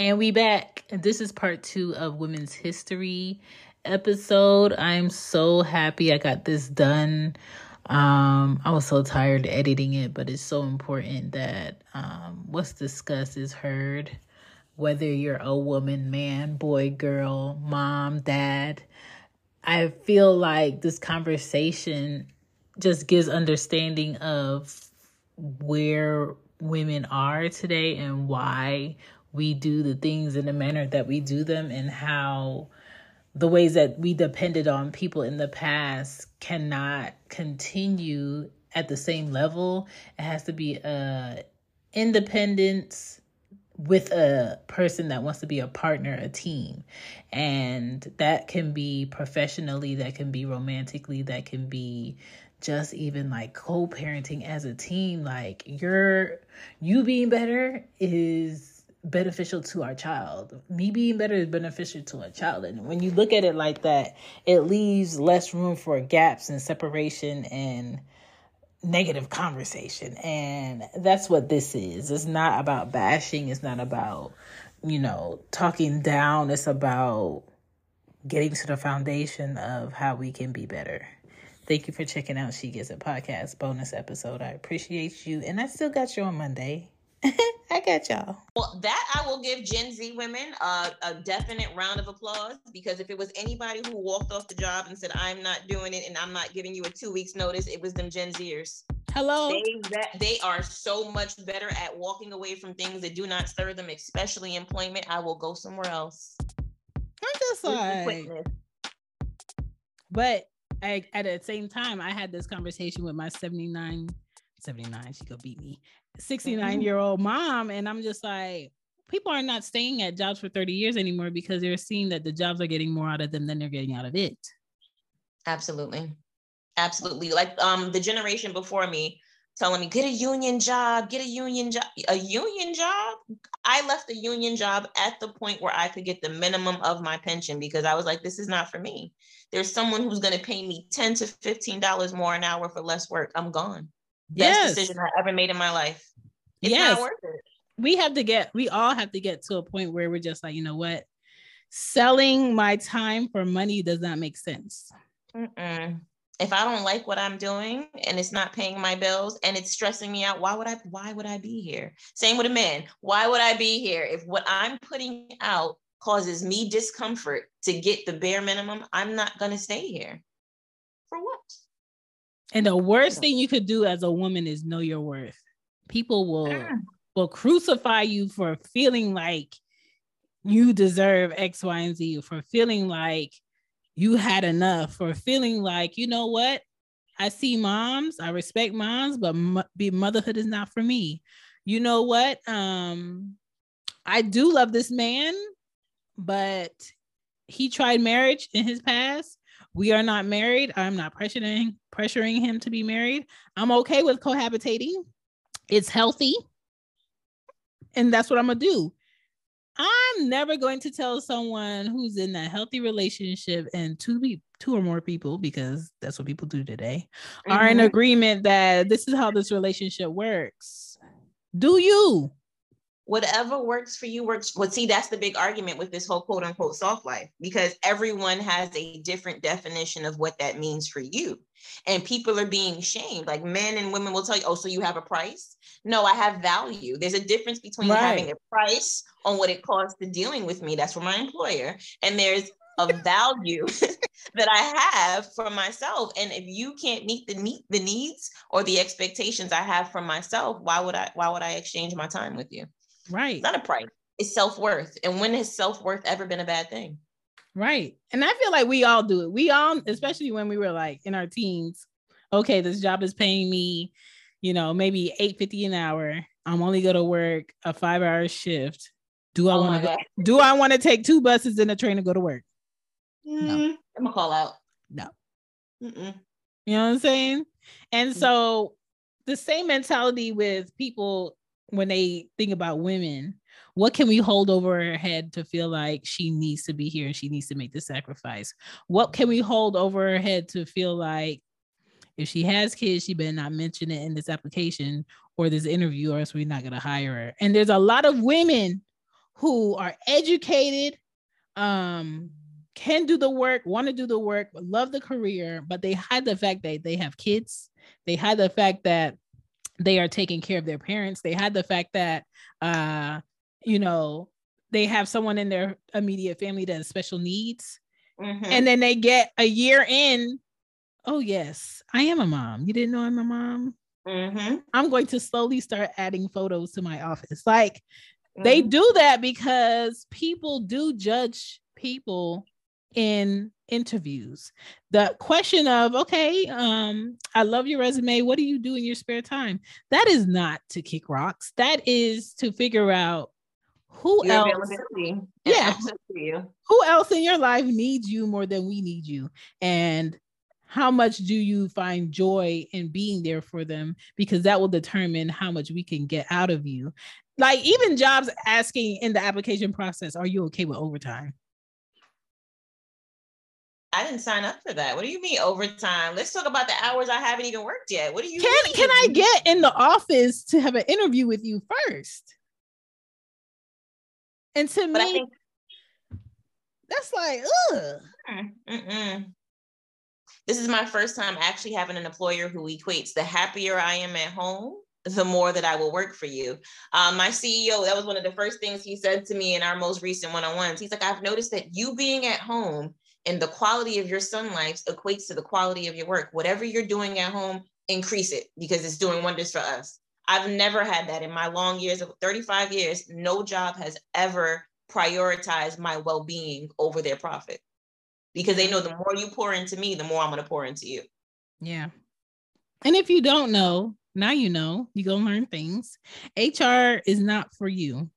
And we back. This is part two of Women's History episode. I'm so happy I got this done. Um, I was so tired editing it, but it's so important that um, what's discussed is heard. Whether you're a woman, man, boy, girl, mom, dad, I feel like this conversation just gives understanding of where women are today and why we do the things in the manner that we do them and how the ways that we depended on people in the past cannot continue at the same level. It has to be a independence with a person that wants to be a partner, a team. And that can be professionally, that can be romantically, that can be just even like co-parenting as a team like you're you being better is beneficial to our child. Me being better is beneficial to a child. And when you look at it like that it leaves less room for gaps and separation and negative conversation. And that's what this is. It's not about bashing. It's not about you know talking down. It's about getting to the foundation of how we can be better. Thank you for checking out She Gets It podcast bonus episode. I appreciate you. And I still got you on Monday. I got y'all. Well, that I will give Gen Z women uh, a definite round of applause because if it was anybody who walked off the job and said, I'm not doing it and I'm not giving you a two weeks notice, it was them Gen Zers. Hello. They, they are so much better at walking away from things that do not serve them, especially employment. I will go somewhere else. I'm just like, but I, at the same time, I had this conversation with my 79, 79, she could beat me, 69 mm-hmm. year old mom. And I'm just like, people are not staying at jobs for 30 years anymore because they're seeing that the jobs are getting more out of them than they're getting out of it. Absolutely. Absolutely. Like um the generation before me telling me, get a union job, get a union job, a union job. I left a union job at the point where I could get the minimum of my pension because I was like, this is not for me. There's someone who's going to pay me 10 to $15 more an hour for less work. I'm gone. Best yes. decision I ever made in my life. It's yes. not worth it. We have to get, we all have to get to a point where we're just like, you know what? Selling my time for money does not make sense. Mm-mm if I don't like what I'm doing and it's not paying my bills and it's stressing me out, why would I why would I be here? Same with a man. Why would I be here if what I'm putting out causes me discomfort to get the bare minimum? I'm not going to stay here. For what? And the worst thing you could do as a woman is know your worth. People will ah. will crucify you for feeling like you deserve X, Y, and Z, for feeling like you had enough for feeling like, you know what? I see moms, I respect moms, but be motherhood is not for me. You know what? Um, I do love this man, but he tried marriage in his past. We are not married. I'm not pressuring pressuring him to be married. I'm okay with cohabitating. It's healthy. And that's what I'm gonna do. I'm never going to tell someone who's in a healthy relationship and two be two or more people, because that's what people do today, mm-hmm. are in mm-hmm. agreement that this is how this relationship works. Do you? Whatever works for you works. Well, see, that's the big argument with this whole quote unquote soft life, because everyone has a different definition of what that means for you. And people are being shamed. Like men and women will tell you, oh, so you have a price? No, I have value. There's a difference between right. having a price on what it costs to dealing with me. That's for my employer. And there's a value that I have for myself. And if you can't meet the meet the needs or the expectations I have for myself, why would I why would I exchange my time with you? Right. It's not a price. It's self-worth. And when has self-worth ever been a bad thing? Right. And I feel like we all do it. We all, especially when we were like in our teens, okay, this job is paying me you know, maybe 850 an hour. I'm only going to work a five hour shift. Do I oh want to go? do I want to take two buses and a train to go to work? Mm, no. I'm gonna call out. No. Mm-mm. You know what I'm saying? And mm-hmm. so the same mentality with people when they think about women, what can we hold over her head to feel like she needs to be here and she needs to make the sacrifice? What can we hold over her head to feel like if she has kids, she better not mention it in this application or this interview, or else we're not gonna hire her. And there's a lot of women who are educated, um, can do the work, want to do the work, love the career, but they hide the fact that they have kids. They hide the fact that they are taking care of their parents. They had the fact that, uh, you know, they have someone in their immediate family that has special needs. Mm-hmm. And then they get a year in. Oh, yes, I am a mom. You didn't know I'm a mom? Mm-hmm. I'm going to slowly start adding photos to my office. Like mm-hmm. they do that because people do judge people in interviews. The question of, okay, um, I love your resume. What do you do in your spare time? That is not to kick rocks. That is to figure out who your else yeah who else in your life needs you more than we need you and how much do you find joy in being there for them because that will determine how much we can get out of you like even jobs asking in the application process are you okay with overtime I didn't sign up for that. What do you mean overtime? Let's talk about the hours I haven't even worked yet. What do you can mean? can I get in the office to have an interview with you first? And to but me, think- that's like, ugh. Mm-mm. This is my first time actually having an employer who equates the happier I am at home, the more that I will work for you. Um, my CEO, that was one of the first things he said to me in our most recent one on ones. He's like, I've noticed that you being at home and the quality of your sun life equates to the quality of your work. Whatever you're doing at home, increase it because it's doing wonders for us. I've never had that in my long years of 35 years. No job has ever prioritized my well being over their profit because they know the more you pour into me, the more I'm going to pour into you. Yeah. And if you don't know, now you know, you go learn things. HR is not for you.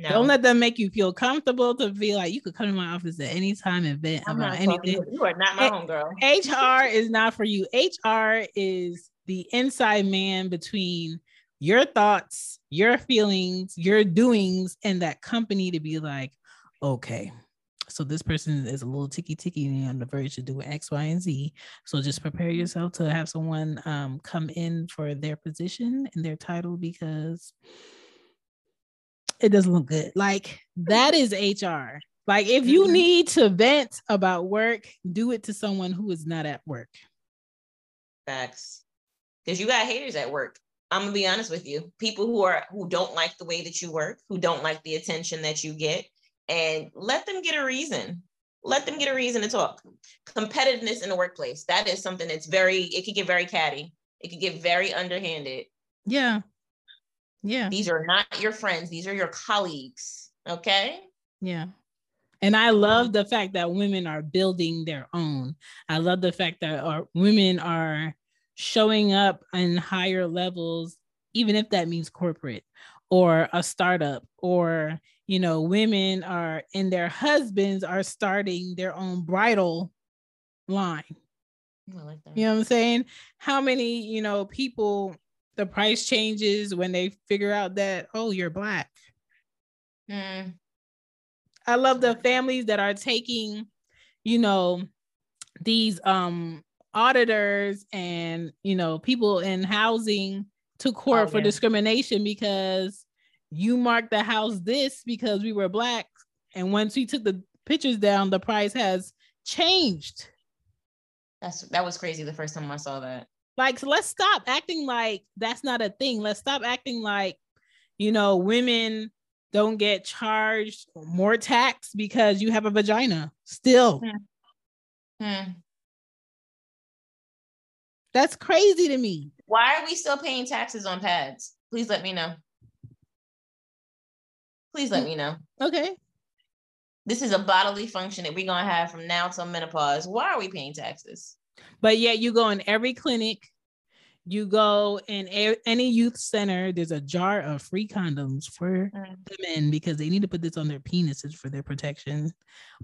No. Don't let them make you feel comfortable to be like you could come to my office at any time and vent I'm about anything. You are not my homegirl. HR is not for you. HR is the inside man between your thoughts, your feelings, your doings, and that company to be like, okay, so this person is a little ticky ticky on the verge of doing X, Y, and Z. So just prepare yourself to have someone um, come in for their position and their title because it doesn't look good. Like that is HR. Like if you mm-hmm. need to vent about work, do it to someone who is not at work. Facts. Because you got haters at work. I'm gonna be honest with you. People who are who don't like the way that you work, who don't like the attention that you get, and let them get a reason. Let them get a reason to talk. Competitiveness in the workplace. That is something that's very, it could get very catty. It could get very underhanded. Yeah. Yeah. These are not your friends. These are your colleagues. Okay. Yeah. And I love the fact that women are building their own. I love the fact that our women are showing up in higher levels, even if that means corporate or a startup, or you know, women are and their husbands are starting their own bridal line. I Like that. you know what I'm saying? How many, you know, people the price changes when they figure out that, oh, you're black. Mm. I love the families that are taking, you know, these um auditors and you know people in housing to court oh, for yeah. discrimination because you marked the house this because we were black and once we took the pictures down the price has changed that's that was crazy the first time i saw that like so let's stop acting like that's not a thing let's stop acting like you know women don't get charged more tax because you have a vagina still hmm. Hmm. That's crazy to me. Why are we still paying taxes on pads? Please let me know. Please let me know. Okay. This is a bodily function that we're going to have from now till menopause. Why are we paying taxes? But yet you go in every clinic, you go in a- any youth center, there's a jar of free condoms for mm. the men because they need to put this on their penises for their protection.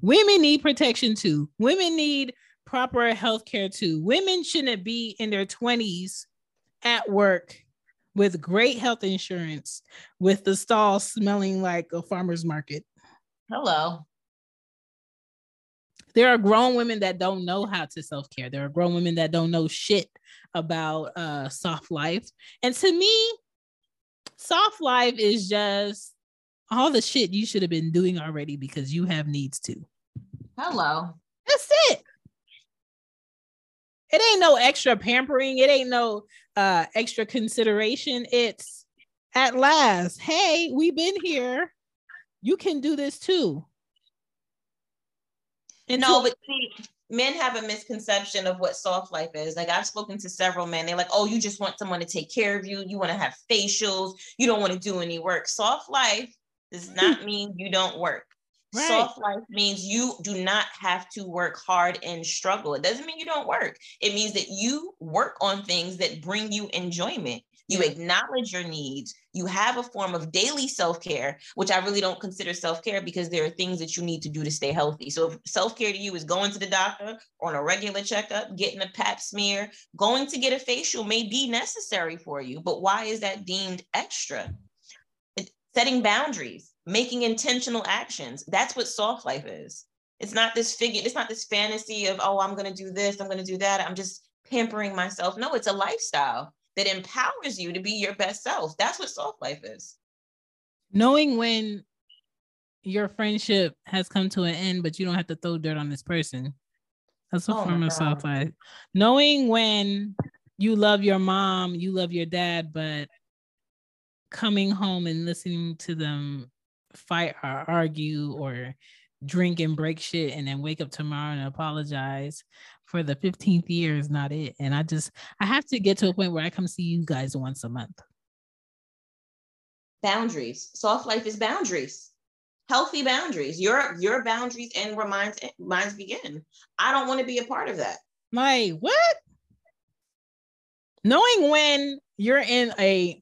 Women need protection too. Women need proper health care too. Women shouldn't be in their 20s at work with great health insurance with the stall smelling like a farmer's market. Hello. There are grown women that don't know how to self care. There are grown women that don't know shit about uh, soft life. And to me, soft life is just all the shit you should have been doing already because you have needs too. Hello. That's it. It ain't no extra pampering. It ain't no uh extra consideration. It's at last, hey, we've been here. You can do this too. And no, but see, men have a misconception of what soft life is. Like I've spoken to several men. They're like, oh, you just want someone to take care of you. You want to have facials. You don't want to do any work. Soft life does not mean you don't work. Right. Soft life means you do not have to work hard and struggle. It doesn't mean you don't work. It means that you work on things that bring you enjoyment. You acknowledge your needs. You have a form of daily self care, which I really don't consider self care because there are things that you need to do to stay healthy. So, self care to you is going to the doctor on a regular checkup, getting a pap smear, going to get a facial may be necessary for you. But why is that deemed extra? Setting boundaries, making intentional actions. That's what soft life is. It's not this figure, it's not this fantasy of, oh, I'm going to do this, I'm going to do that. I'm just pampering myself. No, it's a lifestyle that empowers you to be your best self. That's what soft life is. Knowing when your friendship has come to an end, but you don't have to throw dirt on this person. That's a oh form of soft life. Knowing when you love your mom, you love your dad, but coming home and listening to them fight or argue or drink and break shit and then wake up tomorrow and apologize for the 15th year is not it. And I just, I have to get to a point where I come see you guys once a month. Boundaries. Soft life is boundaries. Healthy boundaries. Your your boundaries and where mine's, mine's begin. I don't want to be a part of that. Like what? Knowing when you're in a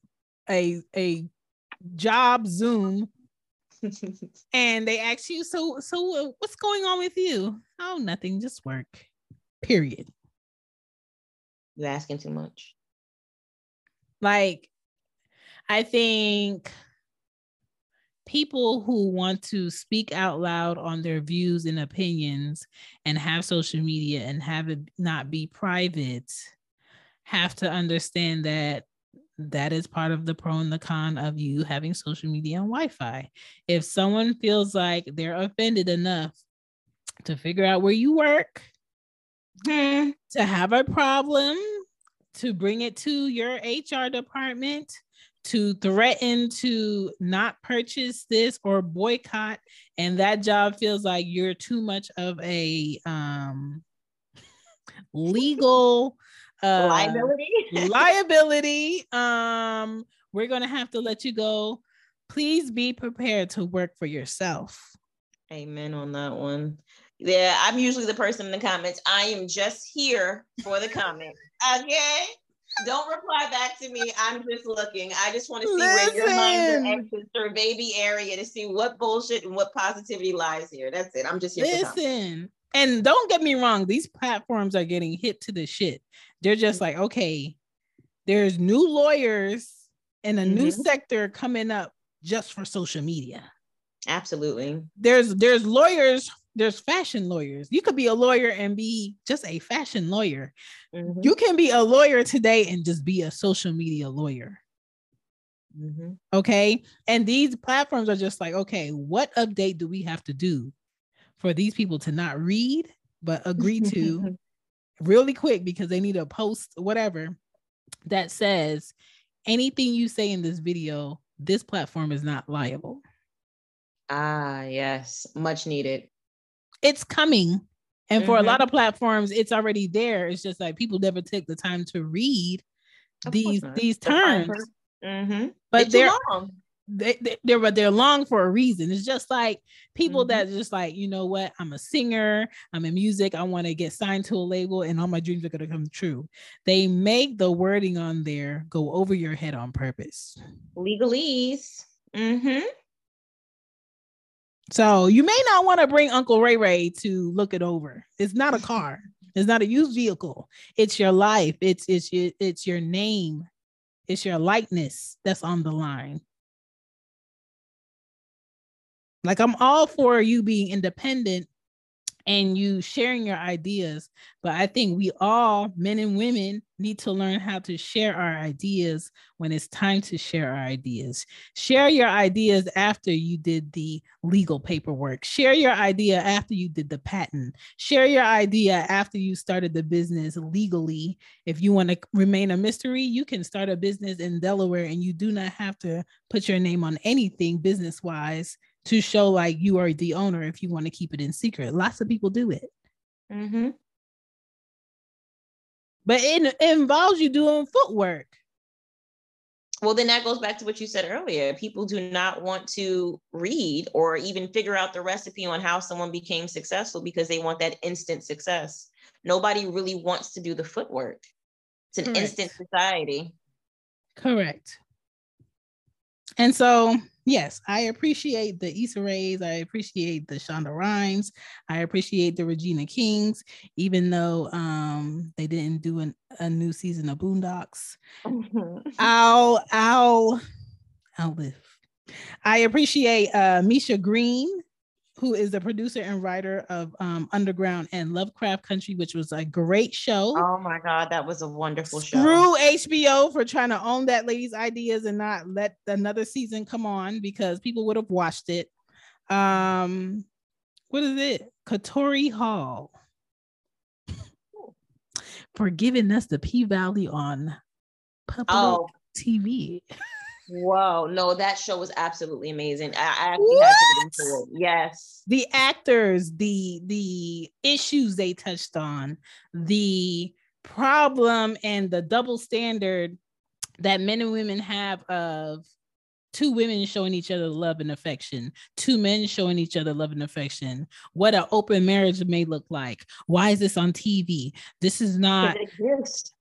a a job Zoom and they ask you, so so uh, what's going on with you? Oh, nothing, just work. Period. You're asking too much. Like, I think people who want to speak out loud on their views and opinions and have social media and have it not be private have to understand that that is part of the pro and the con of you having social media and Wi-Fi. If someone feels like they're offended enough to figure out where you work, hmm. to have a problem, to bring it to your HR department, to threaten to not purchase this or boycott, and that job feels like you're too much of a um, legal uh, liability? liability. Um we're gonna have to let you go. Please be prepared to work for yourself. Amen on that one yeah i'm usually the person in the comments i am just here for the comment okay don't reply back to me. I'm just looking. I just want to see Listen. where your mind exits your baby area to see what bullshit and what positivity lies here. That's it. I'm just here. Listen. And don't get me wrong, these platforms are getting hit to the shit. They're just like, okay, there's new lawyers in a mm-hmm. new sector coming up just for social media. Absolutely. There's there's lawyers, there's fashion lawyers. You could be a lawyer and be just a fashion lawyer. Mm-hmm. You can be a lawyer today and just be a social media lawyer. Mm-hmm. Okay. And these platforms are just like, okay, what update do we have to do for these people to not read, but agree to really quick because they need a post, whatever, that says anything you say in this video, this platform is not liable. Ah, yes, much needed. It's coming. And for mm-hmm. a lot of platforms, it's already there. It's just like people never take the time to read of these these terms. Mm-hmm. But they're, they're they, they they're they're long for a reason. It's just like people mm-hmm. that just like you know what I'm a singer, I'm in music, I want to get signed to a label, and all my dreams are gonna come true. They make the wording on there go over your head on purpose. Legalese. Mm-hmm. So you may not want to bring Uncle Ray Ray to look it over. It's not a car. It's not a used vehicle. It's your life. It's it's your it's your name. It's your likeness that's on the line. Like I'm all for you being independent and you sharing your ideas. But I think we all, men and women, need to learn how to share our ideas when it's time to share our ideas. Share your ideas after you did the legal paperwork. Share your idea after you did the patent. Share your idea after you started the business legally. If you want to remain a mystery, you can start a business in Delaware and you do not have to put your name on anything business wise to show like you are the owner if you want to keep it in secret. Lots of people do it. Mm-hmm. But it, it involves you doing footwork. Well, then that goes back to what you said earlier. People do not want to read or even figure out the recipe on how someone became successful because they want that instant success. Nobody really wants to do the footwork. It's an Correct. instant society. Correct. And so yes, I appreciate the Issa Raes. I appreciate the Shonda Rhimes. I appreciate the Regina Kings, even though um, they didn't do an, a new season of Boondocks. Mm-hmm. I'll, I'll, I'll live. I appreciate uh, Misha Green who is the producer and writer of um, Underground and Lovecraft Country, which was a great show. Oh my God, that was a wonderful show. Screw HBO for trying to own that lady's ideas and not let another season come on because people would have watched it. Um, what is it? Katori Hall for giving us the P Valley on public oh. TV. Whoa, no, that show was absolutely amazing. I, I actually what? had to get into it. Yes. The actors, the the issues they touched on, the problem and the double standard that men and women have of two women showing each other love and affection, two men showing each other love and affection, what an open marriage may look like. Why is this on TV? This is not. It exists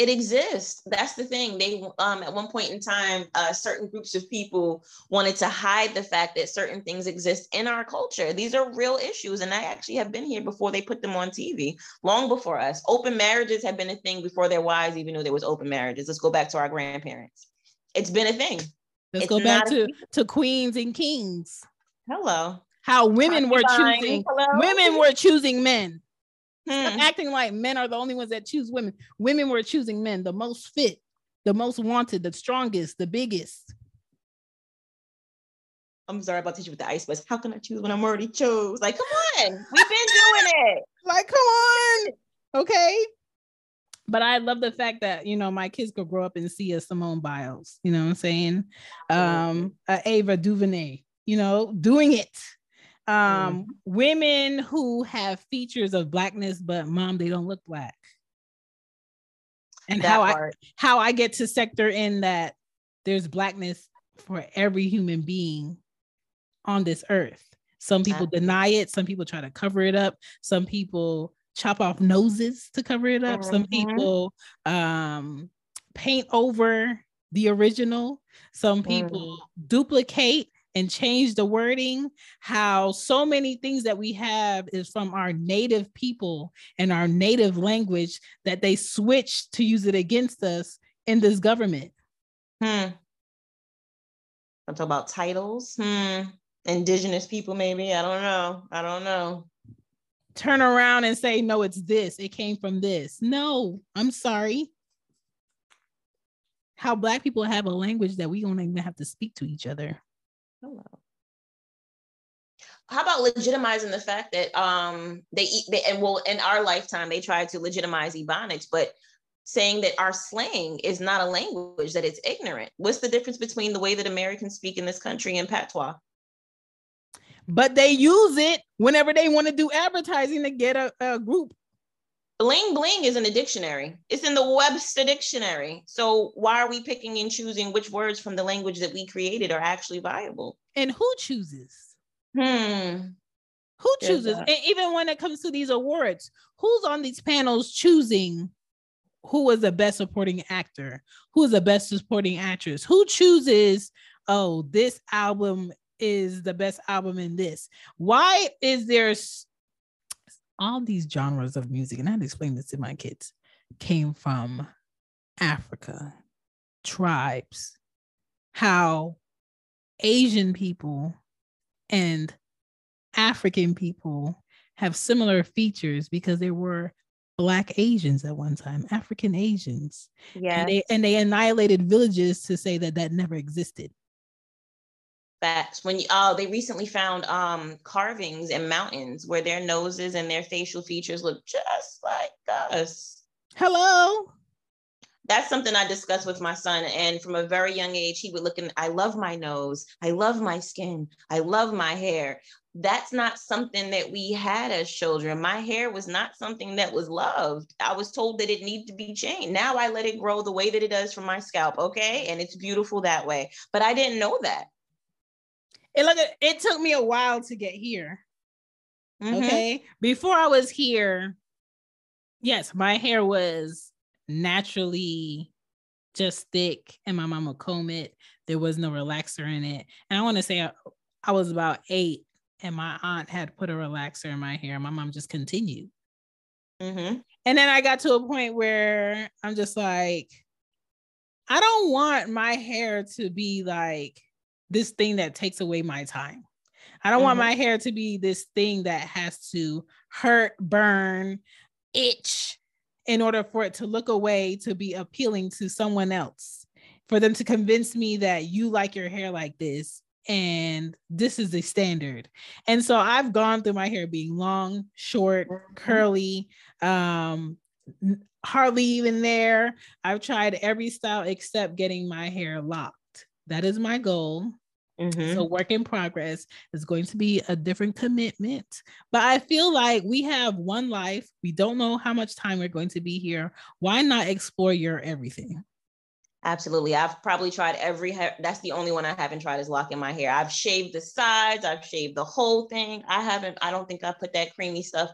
it exists. That's the thing. They um at one point in time uh, certain groups of people wanted to hide the fact that certain things exist in our culture. These are real issues and i actually have been here before they put them on tv long before us. Open marriages have been a thing before their wives even knew there was open marriages. Let's go back to our grandparents. It's been a thing. Let's it's go back to to queens and kings. Hello. How women were choosing hello? women were choosing men Hmm. acting like men are the only ones that choose women. Women were choosing men, the most fit, the most wanted, the strongest, the biggest. I'm sorry about teaching with the ice but How can I choose when I'm already chose? Like, come on, we've been doing it. Like, come on. Okay. But I love the fact that you know my kids could grow up and see a Simone Biles, you know what I'm saying? Um, a Ava DuVernay, you know, doing it um mm. women who have features of blackness but mom they don't look black and that how part. i how i get to sector in that there's blackness for every human being on this earth some people deny it some people try to cover it up some people chop off noses to cover it up mm-hmm. some people um paint over the original some people mm. duplicate and change the wording how so many things that we have is from our native people and our native language that they switch to use it against us in this government. Hmm. I'm talking about titles? Hmm. Indigenous people maybe? I don't know. I don't know. Turn around and say no it's this. It came from this. No i'm sorry. How black people have a language that we don't even have to speak to each other Hello. How about legitimizing the fact that um they eat they, and well in our lifetime they tried to legitimize ebonics, but saying that our slang is not a language, that it's ignorant. What's the difference between the way that Americans speak in this country and patois? But they use it whenever they want to do advertising to get a, a group Bling bling is in the dictionary. It's in the Webster dictionary. So why are we picking and choosing which words from the language that we created are actually viable? And who chooses? Hmm. Who chooses? And even when it comes to these awards, who's on these panels choosing who was the best supporting actor? Who is the best supporting actress? Who chooses, oh, this album is the best album in this? Why is there all these genres of music, and I had to explain this to my kids, came from Africa, tribes, how Asian people and African people have similar features because there were black Asians at one time, African Asians. Yeah. And they, and they annihilated villages to say that that never existed. Facts. When you, oh, they recently found um carvings in mountains where their noses and their facial features look just like us. Hello. That's something I discussed with my son. And from a very young age, he would look and I love my nose. I love my skin. I love my hair. That's not something that we had as children. My hair was not something that was loved. I was told that it needed to be changed. Now I let it grow the way that it does from my scalp. Okay. And it's beautiful that way. But I didn't know that. It look it took me a while to get here. Mm-hmm. Okay. Before I was here, yes, my hair was naturally just thick and my mama comb it. There was no relaxer in it. And I want to say I, I was about eight and my aunt had put a relaxer in my hair. My mom just continued. Mm-hmm. And then I got to a point where I'm just like, I don't want my hair to be like this thing that takes away my time. I don't mm-hmm. want my hair to be this thing that has to hurt, burn, itch in order for it to look away to be appealing to someone else. For them to convince me that you like your hair like this and this is the standard. And so I've gone through my hair being long, short, mm-hmm. curly, um hardly even there. I've tried every style except getting my hair locked. That is my goal. Mm-hmm. So, work in progress is going to be a different commitment. But I feel like we have one life. We don't know how much time we're going to be here. Why not explore your everything? Absolutely. I've probably tried every hair. That's the only one I haven't tried is locking my hair. I've shaved the sides, I've shaved the whole thing. I haven't, I don't think I put that creamy stuff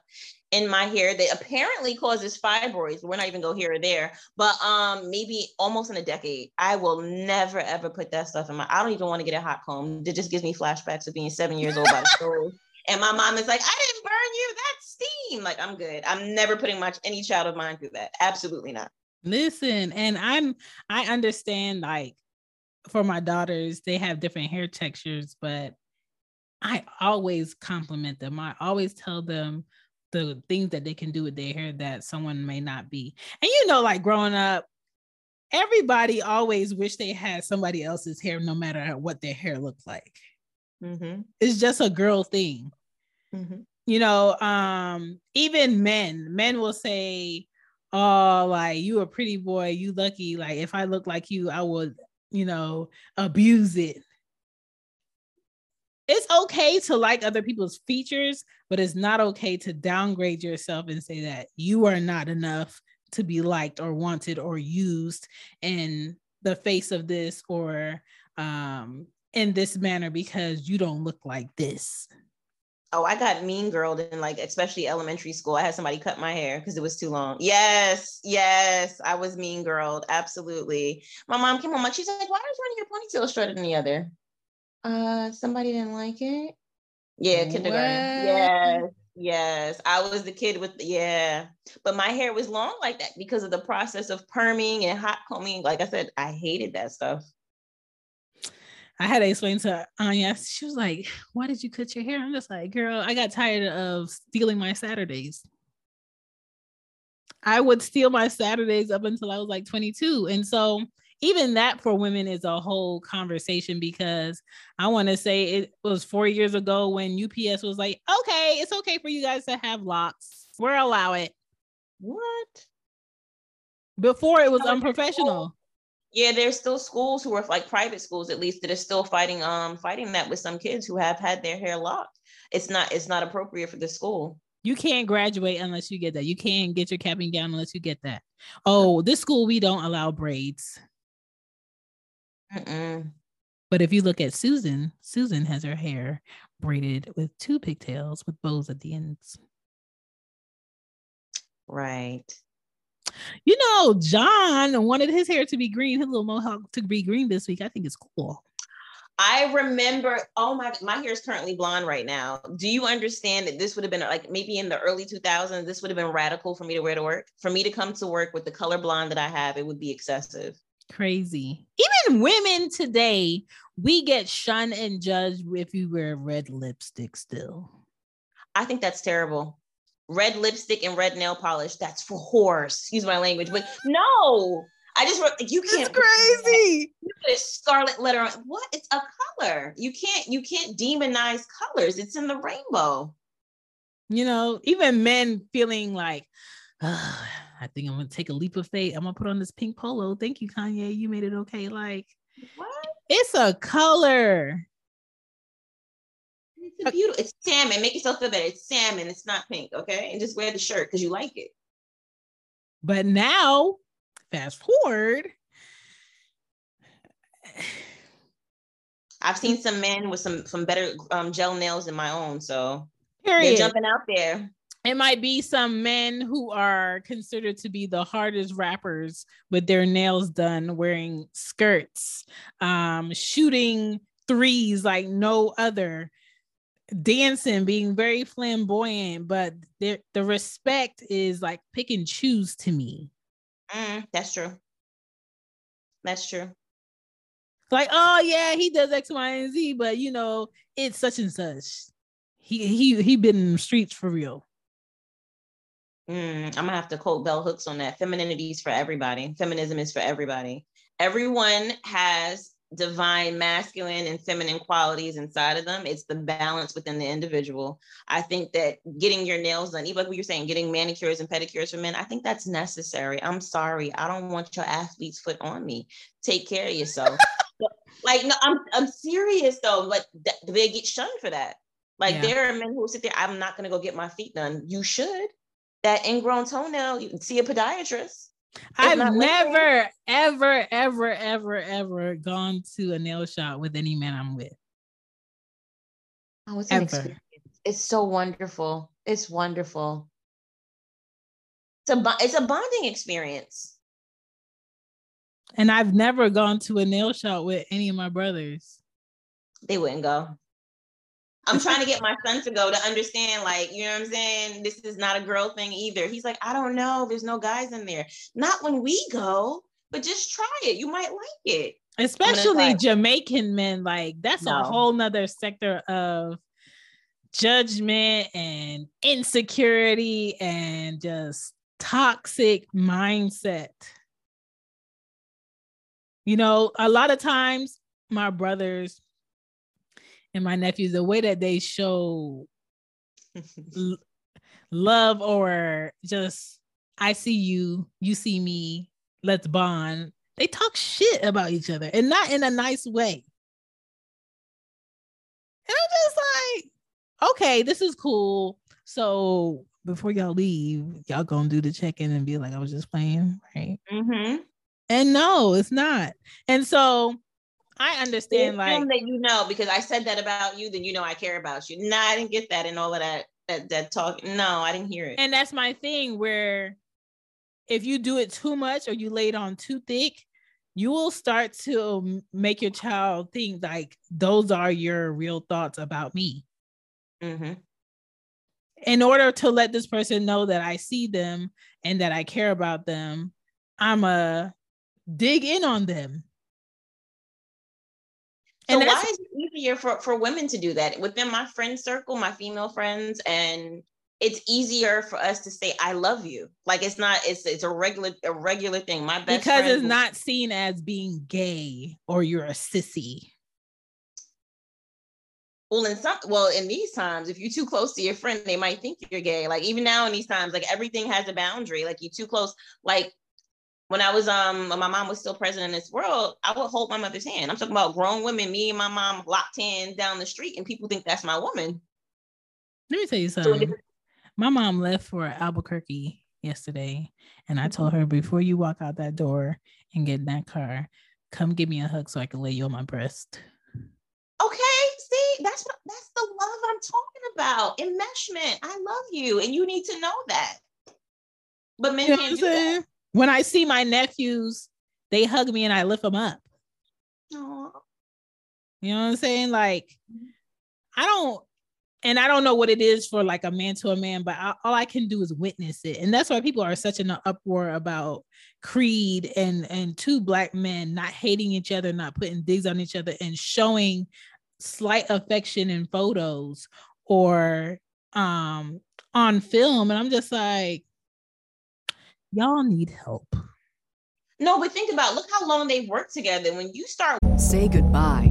in my hair that apparently causes fibroids. We're not even go here or there, but um maybe almost in a decade. I will never ever put that stuff in my I don't even want to get a hot comb. It just gives me flashbacks of being seven years old by the stove. And my mom is like, I didn't burn you, that's steam. Like I'm good. I'm never putting much any child of mine through that. Absolutely not. Listen, and I'm I understand like for my daughters, they have different hair textures, but I always compliment them. I always tell them the things that they can do with their hair that someone may not be. And you know, like growing up, everybody always wish they had somebody else's hair, no matter what their hair looked like. Mm-hmm. It's just a girl thing. Mm-hmm. You know, um, even men, men will say, Oh, like you a pretty boy, you lucky. Like if I look like you, I would, you know, abuse it it's okay to like other people's features, but it's not okay to downgrade yourself and say that you are not enough to be liked or wanted or used in the face of this or um, in this manner because you don't look like this. Oh, I got mean girled in like especially elementary school. I had somebody cut my hair because it was too long. Yes, yes, I was mean girled. Absolutely. My mom came home like she's like, "Why is one of your ponytails shorter than the other?" Uh, somebody didn't like it. Yeah, kindergarten. What? Yes, yes. I was the kid with yeah, but my hair was long like that because of the process of perming and hot combing. Like I said, I hated that stuff. I had to explain to Anya. She was like, "Why did you cut your hair?" I'm just like, "Girl, I got tired of stealing my Saturdays." I would steal my Saturdays up until I was like 22, and so even that for women is a whole conversation because I want to say it was four years ago when UPS was like, okay, it's okay for you guys to have locks. We're allow it. What? Before it was unprofessional. Yeah, there's still schools who are like private schools at least that are still fighting um fighting that with some kids who have had their hair locked. It's not it's not appropriate for the school. You can't graduate unless you get that. You can't get your capping gown unless you get that. Oh, this school we don't allow braids. Mm-mm. But if you look at Susan, Susan has her hair braided with two pigtails with bows at the ends. Right. You know, John wanted his hair to be green, his little mohawk to be green this week. I think it's cool. I remember, oh my, my hair is currently blonde right now. Do you understand that this would have been like maybe in the early 2000s, this would have been radical for me to wear to work? For me to come to work with the color blonde that I have, it would be excessive. Crazy. Even women today, we get shunned and judged if you wear red lipstick still. I think that's terrible. Red lipstick and red nail polish, that's for horse. Excuse my language, but no, I just you can't. It's crazy. You put a scarlet letter on. What? It's a color. You can't. You can't demonize colors. It's in the rainbow. You know, even men feeling like, oh, I think I'm gonna take a leap of faith. I'm gonna put on this pink polo. Thank you, Kanye. You made it okay. Like, what? It's a color. It's a beautiful. It's salmon. Make yourself feel better. It's salmon. It's not pink. Okay, and just wear the shirt because you like it. But now, fast forward. I've seen some men with some some better um, gel nails than my own, so Period. they're jumping out there it might be some men who are considered to be the hardest rappers with their nails done wearing skirts um shooting threes like no other dancing being very flamboyant but the respect is like pick and choose to me. Mm, that's true. That's true. Like oh yeah he does x y and z but you know it's such and such. He he he been in the streets for real Mm, I'm gonna have to quote bell hooks on that. Femininity is for everybody. Feminism is for everybody. Everyone has divine masculine and feminine qualities inside of them. It's the balance within the individual. I think that getting your nails done, even like what you're saying, getting manicures and pedicures for men, I think that's necessary. I'm sorry. I don't want your athlete's foot on me. Take care of yourself. like, no, I'm I'm serious though. Like th- they get shunned for that. Like yeah. there are men who sit there, I'm not gonna go get my feet done. You should that ingrown toenail, you can see a podiatrist. I've never, ever, ever, ever, ever gone to a nail shop with any man I'm with. Oh, it's, ever. it's so wonderful. It's wonderful. It's a it's a bonding experience. And I've never gone to a nail shop with any of my brothers. They wouldn't go. I'm trying to get my son to go to understand, like, you know what I'm saying? This is not a girl thing either. He's like, I don't know. There's no guys in there. Not when we go, but just try it. You might like it. Especially Jamaican men. Like, that's no. a whole nother sector of judgment and insecurity and just toxic mindset. You know, a lot of times my brothers and my nephews, the way that they show l- love or just I see you, you see me, let's bond. They talk shit about each other and not in a nice way. And I'm just like, okay, this is cool. So before y'all leave, y'all gonna do the check-in and be like, I was just playing, right? Mm-hmm. And no, it's not. And so I understand like that you know because I said that about you, then you know I care about you. No, I didn't get that and all of that that that talk. No, I didn't hear it. And that's my thing where if you do it too much or you lay it on too thick, you will start to make your child think like those are your real thoughts about me. Mm-hmm. In order to let this person know that I see them and that I care about them, I'm a dig in on them so why is it easier for, for women to do that within my friend circle, my female friends, and it's easier for us to say I love you. Like it's not it's it's a regular a regular thing. My best because it's not seen as being gay or you're a sissy. Well, in some well, in these times, if you're too close to your friend, they might think you're gay. Like even now in these times, like everything has a boundary. Like you're too close. Like when I was um my mom was still present in this world, I would hold my mother's hand. I'm talking about grown women, me and my mom locked hands down the street, and people think that's my woman. Let me tell you something. my mom left for Albuquerque yesterday, and I told her before you walk out that door and get in that car, come give me a hug so I can lay you on my breast. Okay, see, that's what that's the love I'm talking about. Enmeshment. I love you, and you need to know that. But men you know can't do that when I see my nephews, they hug me and I lift them up. Aww. You know what I'm saying? Like, I don't, and I don't know what it is for like a man to a man, but I, all I can do is witness it, and that's why people are such an uproar about Creed and and two black men not hating each other, not putting digs on each other, and showing slight affection in photos or um on film and i'm just like y'all need help no, but think about look how long they've worked together. When you start say goodbye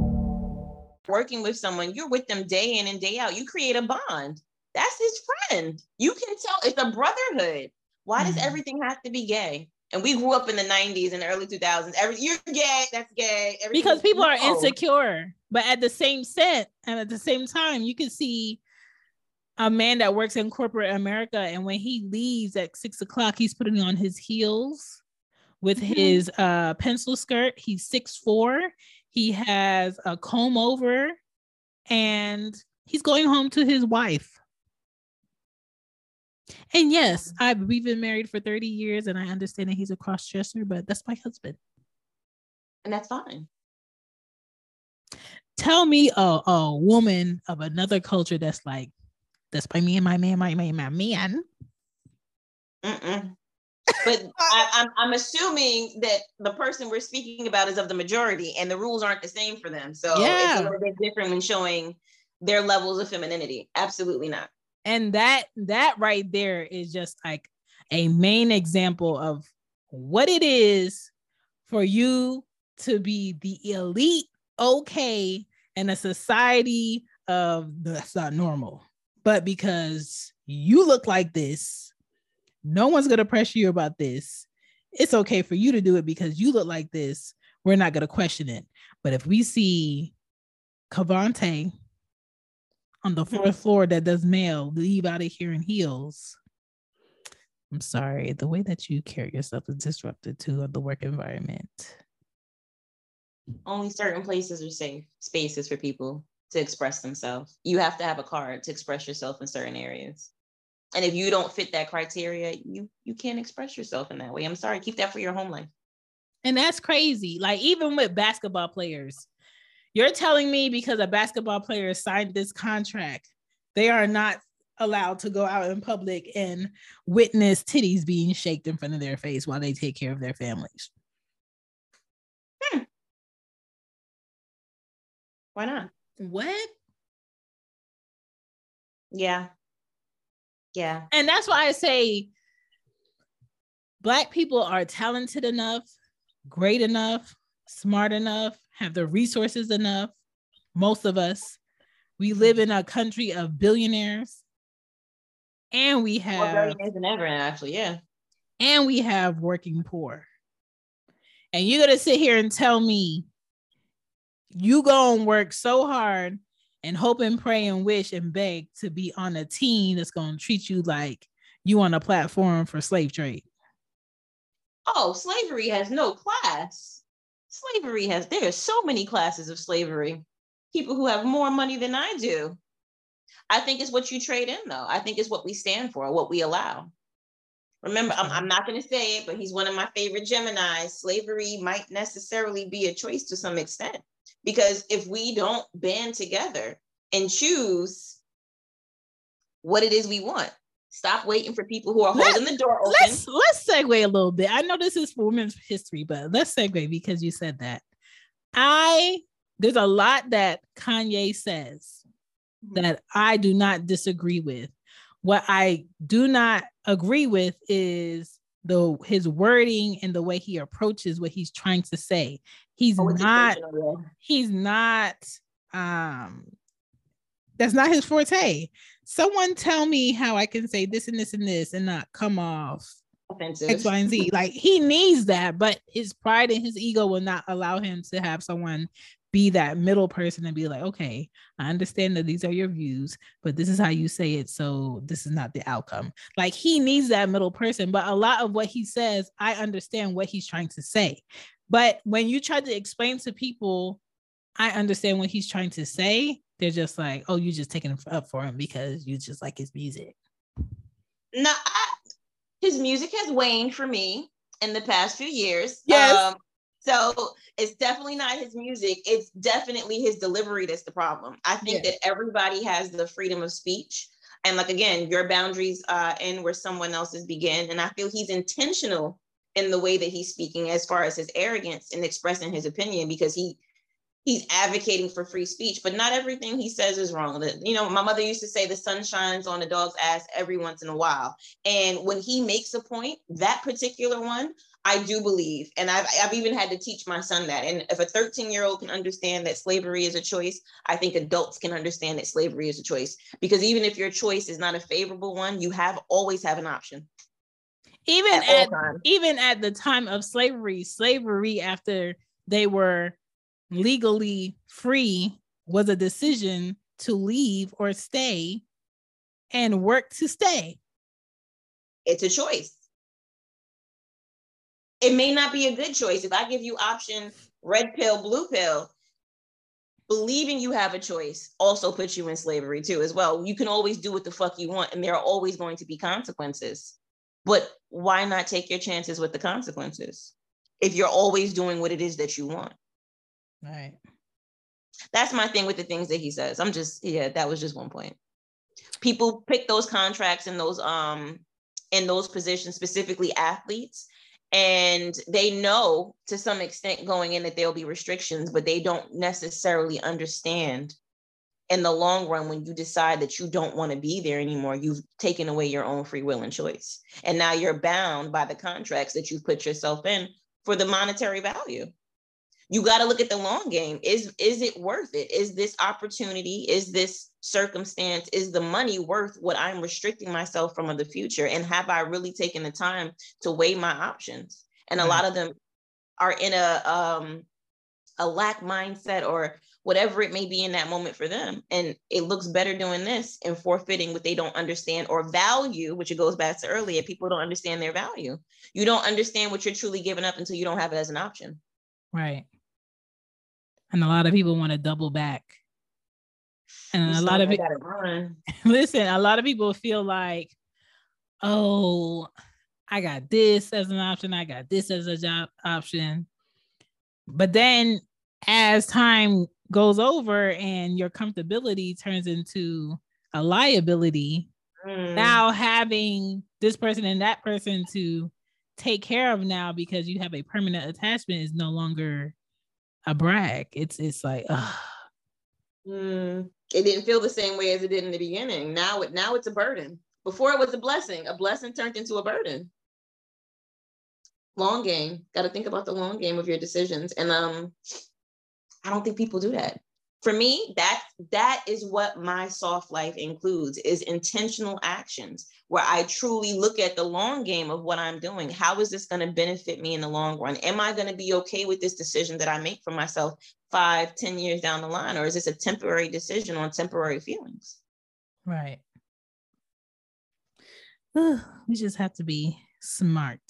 Working with someone, you're with them day in and day out. You create a bond. That's his friend. You can tell it's a brotherhood. Why does mm-hmm. everything have to be gay? And we grew up in the 90s and the early 2000s. Every you're gay, that's gay. Everything because people are insecure, but at the same set and at the same time, you can see a man that works in corporate America, and when he leaves at six o'clock, he's putting on his heels with mm-hmm. his uh, pencil skirt. He's six four. He has a comb over, and he's going home to his wife. And yes, mm-hmm. I we've been married for 30 years, and I understand that he's a cross dresser, but that's my husband. And that's fine. Tell me a, a woman of another culture that's like, that's by me and my man, my man, my man. Mm-mm but I, am I'm, I'm assuming that the person we're speaking about is of the majority and the rules aren't the same for them. So yeah. it's a little bit different when showing their levels of femininity. Absolutely not. And that that right there is just like a main example of what it is for you to be the elite okay in a society of that's not normal. But because you look like this, no one's going to pressure you about this. It's okay for you to do it because you look like this. We're not going to question it. But if we see Cavante on the fourth mm-hmm. floor that does mail, leave out of here in heels. I'm sorry. The way that you carry yourself is disrupted to the work environment. Only certain places are safe spaces for people to express themselves. You have to have a card to express yourself in certain areas and if you don't fit that criteria you you can't express yourself in that way. I'm sorry keep that for your home life. And that's crazy. Like even with basketball players you're telling me because a basketball player signed this contract they are not allowed to go out in public and witness titties being shaked in front of their face while they take care of their families. Hmm. why not? What? Yeah yeah. And that's why I say Black people are talented enough, great enough, smart enough, have the resources enough. Most of us, we live in a country of billionaires, and we have More billionaires than ever, actually, yeah. And we have working poor. And you're gonna sit here and tell me you go and work so hard and hope and pray and wish and beg to be on a team that's going to treat you like you on a platform for slave trade. Oh, slavery has no class. Slavery has, there are so many classes of slavery. People who have more money than I do. I think it's what you trade in, though. I think it's what we stand for, what we allow. Remember, I'm, I'm not going to say it, but he's one of my favorite Geminis. Slavery might necessarily be a choice to some extent. Because if we don't band together and choose what it is we want, stop waiting for people who are Let, holding the door open. Let's let's segue a little bit. I know this is for women's history, but let's segue because you said that. I there's a lot that Kanye says mm-hmm. that I do not disagree with. What I do not agree with is the his wording and the way he approaches what he's trying to say. He's oh, not he's not um that's not his forte. Someone tell me how I can say this and this and this and not come off offensive X, Y, and Z. like he needs that, but his pride and his ego will not allow him to have someone be that middle person and be like, okay, I understand that these are your views, but this is how you say it. So this is not the outcome. Like he needs that middle person. But a lot of what he says, I understand what he's trying to say. But when you try to explain to people, I understand what he's trying to say, they're just like, oh, you just taking up for him because you just like his music. No, I, his music has waned for me in the past few years. Yes. Um, so it's definitely not his music. It's definitely his delivery that's the problem. I think Yeah. that everybody has the freedom of speech. And like again, your boundaries uh, end where someone else's begin. And I feel he's intentional in the way that he's speaking as far as his arrogance and expressing his opinion because he he's advocating for free speech, but not everything he says is wrong. That you know, my mother used to say the sun shines on a dog's ass every once in a while. And when he makes a point, that particular one, I do believe, and I've I've even had to teach my son that. And if a 13 year old can understand that slavery is a choice, I think adults can understand that slavery is a choice. Because even if your choice is not a favorable one, you have always have an option Even at at even at the time of slavery, slavery after they were legally free was a decision to leave or stay and work to stay. It's a choice. It may not be a good choice. If I give you option red pill, blue pill, believing you have a choice also puts you in slavery too, as well. You can always do what the fuck you want, and there are always going to be consequences. But why not take your chances with the consequences if you're always doing what it is that you want? Right. That's my thing with the things that he says. I'm just, yeah, that was just one point. People pick those contracts and those um in those positions, specifically athletes, and they know to some extent going in that there'll be restrictions, but they don't necessarily understand in the long run when you decide that you don't want to be there anymore, you've taken away your own free will and choice. And now you're bound by the contracts that you've put yourself in for the monetary value you got to look at the long game. Is is it worth it? Is this opportunity is this circumstance is the money worth what i'm restricting myself from in the future? And have i really taken the time to weigh my options? And a lot of them are in a um a lack mindset or whatever it may be in that moment for them. And it looks better doing this and forfeiting what they don't understand or value which it goes back to earlier people don't understand their value. You don't understand what you're truly giving up until you don't have it as an option. Right. And a lot of people want to double back. And a lot of it, listen, a lot of people feel like, oh, I got this as an option, I got this as a job option. But then as time goes over and your comfortability turns into a liability, Mm. now having this person and that person to take care of now because you have a permanent attachment is no longer a brag. It's it's like, ugh. Mm. It didn't feel the same way as it did in the beginning. Now it now it's a burden. Before it was a blessing. A blessing turned into a burden. Long game. Got to think about the long game of your decisions. And um, I don't think people do that. For me, that that is what my soft life includes is intentional actions where I truly look at the long game of what I'm doing. How is this going to benefit me in the long run? Am I going to be okay with this decision that I make for myself five, ten years down the line? Or is this a temporary decision on temporary feelings? right. we just have to be smart.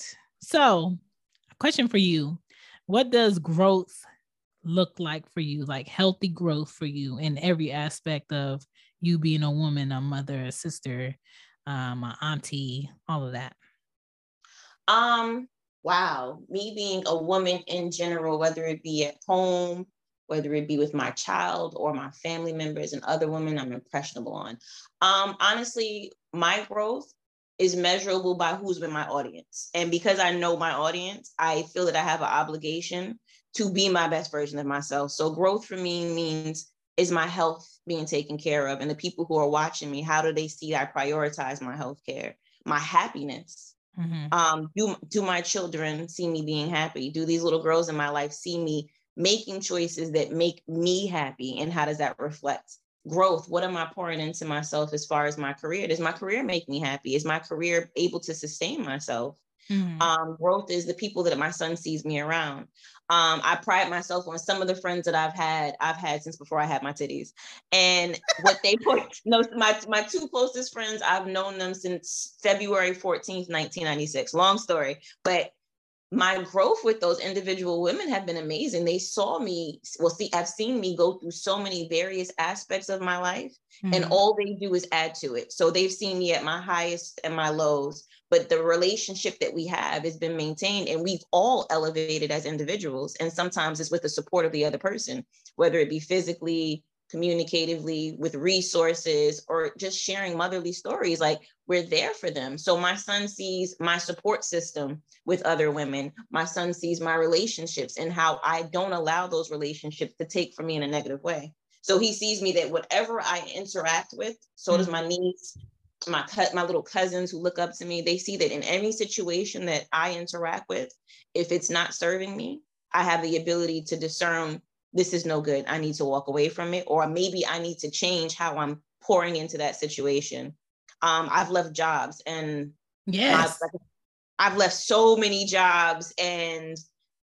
So, a question for you. What does growth look like for you? Like healthy growth for you in every aspect of you being a woman, a mother, a sister, um, an auntie, all of that. Um, wow, me being a woman in general, whether it be at home, whether it be with my child or my family members and other women I'm impressionable on. Um, honestly, my growth is measurable by who's been my audience. And because I know my audience, I feel that I have an obligation to be my best version of myself. So growth for me means is my health being taken care of and the people who are watching me, how do they see I prioritize my health care, my happiness? Mhm. um, do do my children see me being happy? Do these little girls in my life see me making choices that make me happy? And how does that reflect growth? What am I pouring into myself as far as my career? Does my career make me happy? Is my career able to sustain myself? Mhm. Um, growth is the people that my son sees me around. Um, I pride myself on some of the friends that I've had. I've had since before I had my titties, and what they put. No, my my two closest friends. I've known them since February fourteenth, nineteen ninety six. Long story, but my growth with those individual women have been amazing. They saw me, well, see, I've seen me go through so many various aspects of my life, mm-hmm. and all they do is add to it. So they've seen me at my highest and my lows, but the relationship that we have has been maintained, and we've all elevated as individuals. And sometimes it's with the support of the other person, whether it be physically, communicatively with resources or just sharing motherly stories like we're there for them so my son sees my support system with other women my son sees my relationships and how i don't allow those relationships to take from me in a negative way so he sees me that whatever i interact with so mm-hmm. does my niece my my little cousins who look up to me they see that in any situation that i interact with if it's not serving me i have the ability to discern this is no good. I need to walk away from it, or maybe I need to change how I'm pouring into that situation. Um, I've left jobs and yes, I've, I've left so many jobs, and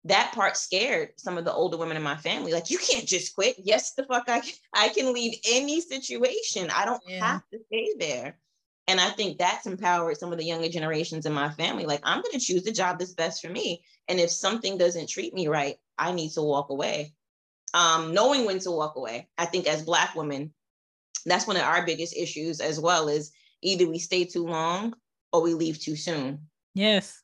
that part scared some of the older women in my family. Like, you can't just quit. Yes, the fuck, I I can leave any situation. I don't yeah. have to stay there. And I think that's empowered some of the younger generations in my family. Like, I'm going to choose the job that's best for me. And if something doesn't treat me right, I need to walk away um, knowing when to walk away. I think as Black women, that's one of our biggest issues as well is either we stay too long or we leave too soon. Yes.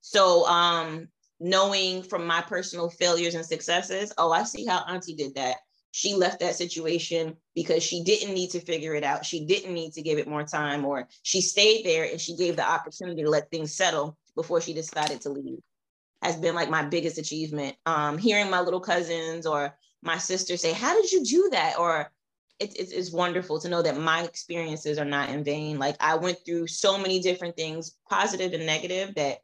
So um, knowing from my personal failures and successes, oh, I see how Auntie did that. She left that situation because she didn't need to figure it out. She didn't need to give it more time, or she stayed there and she gave the opportunity to let things settle before she decided to leave has been like my biggest achievement. Um, hearing my little cousins or my sister say, How did you do that? Or it, it's, it's wonderful to know that my experiences are not in vain. Like I went through so many different things, positive and negative, that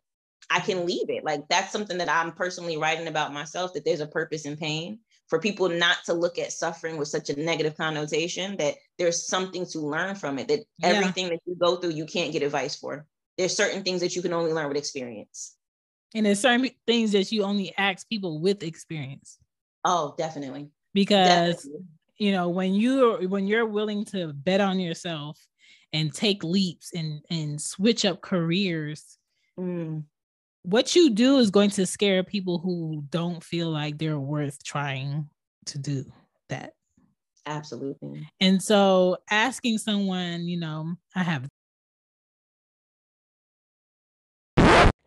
I can leave it. Like that's something that I'm personally writing about myself, that there's a purpose in pain for people not to look at suffering with such a negative connotation that there's something to learn from it that yeah. everything that you go through you can't get advice for there's certain things that you can only learn with experience and there's certain things that you only ask people with experience. Oh, definitely. Because definitely. you know, when you're when you're willing to bet on yourself and take leaps and and switch up careers, mm. What you do is going to scare people who don't feel like they're worth trying to do that. Absolutely. And so asking someone, you know, I have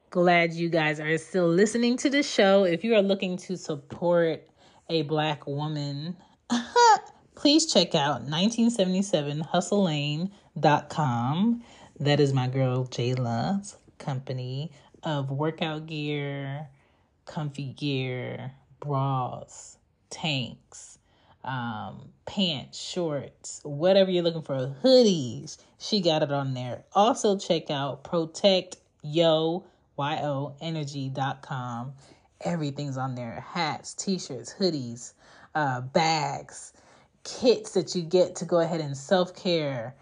glad you guys are still listening to the show. If you are looking to support a Black woman, please check out 1977hustlelane.com. That is my girl Jayla's company of workout gear, comfy gear, bras, tanks, um, pants, shorts, whatever you're looking for, hoodies. She got it on there. Also, check out Protect Yo yoenergy.com. Everything's on there hats, t shirts, hoodies, uh, bags, kits that you get to go ahead and self care,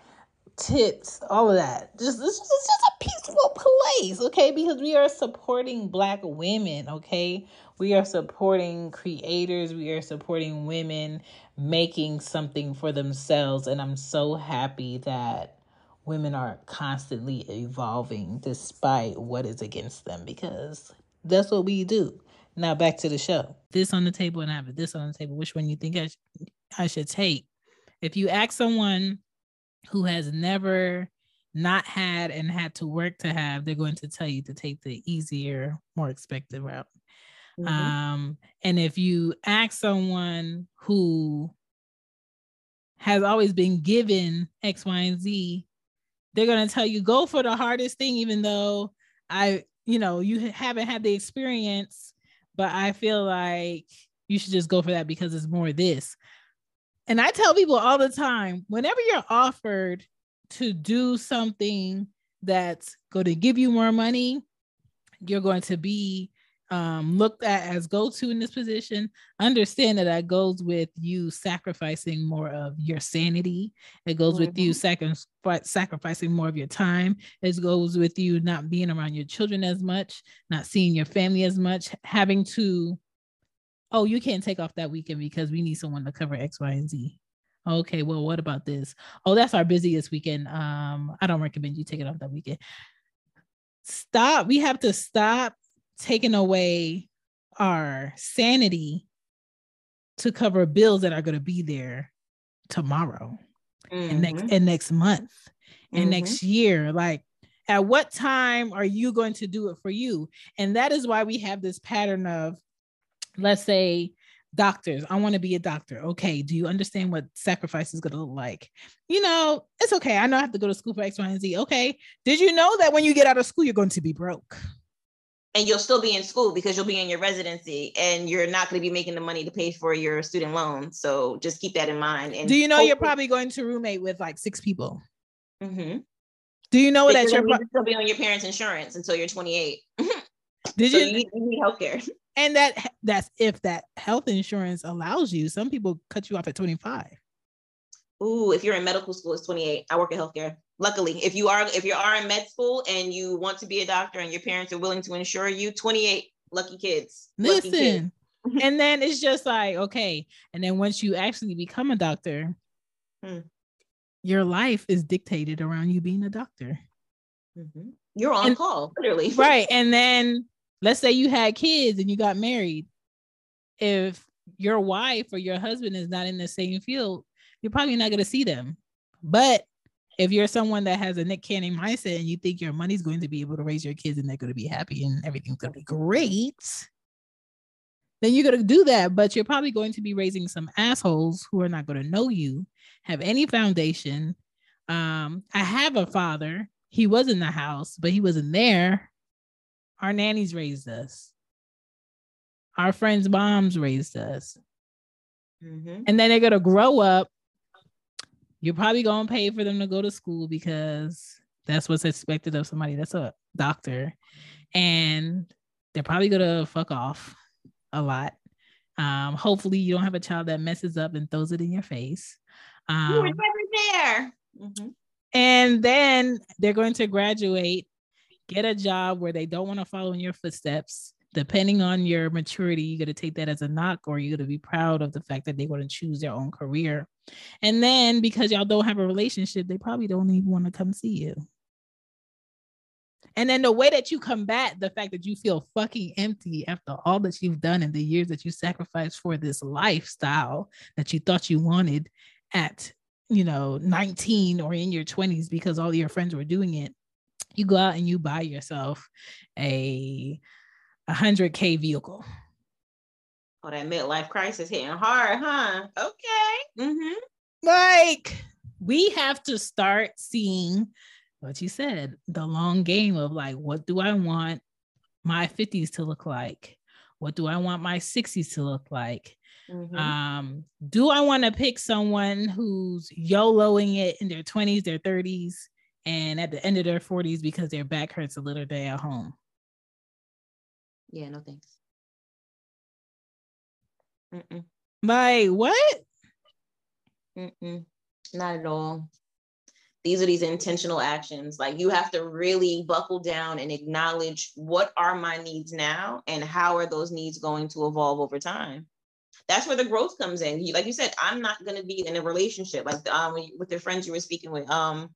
tips, all of that. Just it's, just a peaceful place, okay? Because we are supporting Black women, okay? We are supporting creators, we are supporting women making something for themselves. And I'm so happy that women are constantly evolving despite what is against them because that's what we do. Now back to the show. This on the table and I have this on the table. Which one you think I, sh- I should take? If you ask someone who has never not had and had to work to have, they're going to tell you to take the easier, more expected route. Mm-hmm. Um, and if you ask someone who has always been given X, Y, and Z, they're going to tell you go for the hardest thing even though i you know you haven't had the experience but i feel like you should just go for that because it's more this and i tell people all the time whenever you're offered to do something that's going to give you more money you're going to be um, looked at as go to in this position, understand that that goes with you sacrificing more of your sanity. It goes mm-hmm. with you mm-hmm. sacrificing more of your time. It goes with you not being around your children as much, not seeing your family as much, having to, oh, you can't take off that weekend because we need someone to cover X, Y, and Z. Okay, well, what about this? Oh, that's our busiest weekend. Um, I don't recommend you take it off that weekend. Stop. We have to stop taking away our sanity to cover bills that are going to be there tomorrow mm-hmm. and next and next month and mm-hmm. next year like at what time are you going to do it for you and that is why we have this pattern of let's say doctors i want to be a doctor okay do you understand what sacrifice is going to look like? You know it's okay i know i have to go to school for x y and z okay did you know that when you get out of school you're going to be broke? And you'll still be in school because you'll be in your residency and you're not going to be making the money to pay for your student loan so just keep that in mind and do you know you're probably going to roommate with like six people? Mm-hmm. do you know that you're pro- still be on your parents insurance until you're 28 did so you, you need, you need health care and that that's if that health insurance allows you some people cut you off at 25 Ooh, if you're in medical school, it's 28. I work in healthcare. Luckily, if you are if you are in med school and you want to be a doctor and your parents are willing to insure you, 28 lucky kids. Lucky Listen. Kids. and then it's just like, okay. And then once you actually become a doctor, hmm. your life is dictated around you being a doctor. Mm-hmm. You're on and, call, literally. Right. And then let's say you had kids and you got married. If your wife or your husband is not in the same field, you're probably not going to see them. But if you're someone that has a Nick Cannon mindset and you think your money's going to be able to raise your kids and they're going to be happy and everything's going to be great, then you're going to do that. But you're probably going to be raising some assholes who are not going to know you, have any foundation. Um, I have a father. He was in the house, but he wasn't there. Our nannies raised us. Our friends' moms raised us. Mm-hmm. And then they're going to grow up you're probably gonna pay for them to go to school because that's what's expected of somebody that's a doctor and they're probably gonna fuck off a lot um hopefully you don't have a child that messes up and throws it in your face um you were never there mm-hmm. and then they're going to graduate get a job where they don't want to follow in your footsteps depending on your maturity, you're going to take that as a knock or you're going to be proud of the fact that they want to choose their own career. And then because y'all don't have a relationship, they probably don't even want to come see you. And then the way that you combat the fact that you feel fucking empty after all that you've done and the years that you sacrificed for this lifestyle that you thought you wanted at, you know, 19 or in your 20s because all your friends were doing it, you go out and you buy yourself a a hundred K vehicle. Oh, that midlife crisis hitting hard, huh? Okay. Mm-hmm. Like we have to start seeing what you said, the long game of like, what do I want my 50s to look like? What do I want my 60s to look like? Mm-hmm. Um, do I want to pick someone who's YOLOing it in their 20s, their 30s, and at the end of their 40s because their back hurts a little day at home? Yeah, no thanks. Mm-mm. Like what? Mm-mm. Not at all. These are these intentional actions. Like you have to really buckle down and acknowledge what are my needs now and how are those needs going to evolve over time. That's where the growth comes in. You, like you said, I'm not going to be in a relationship like um, with the friends you were speaking with. Um,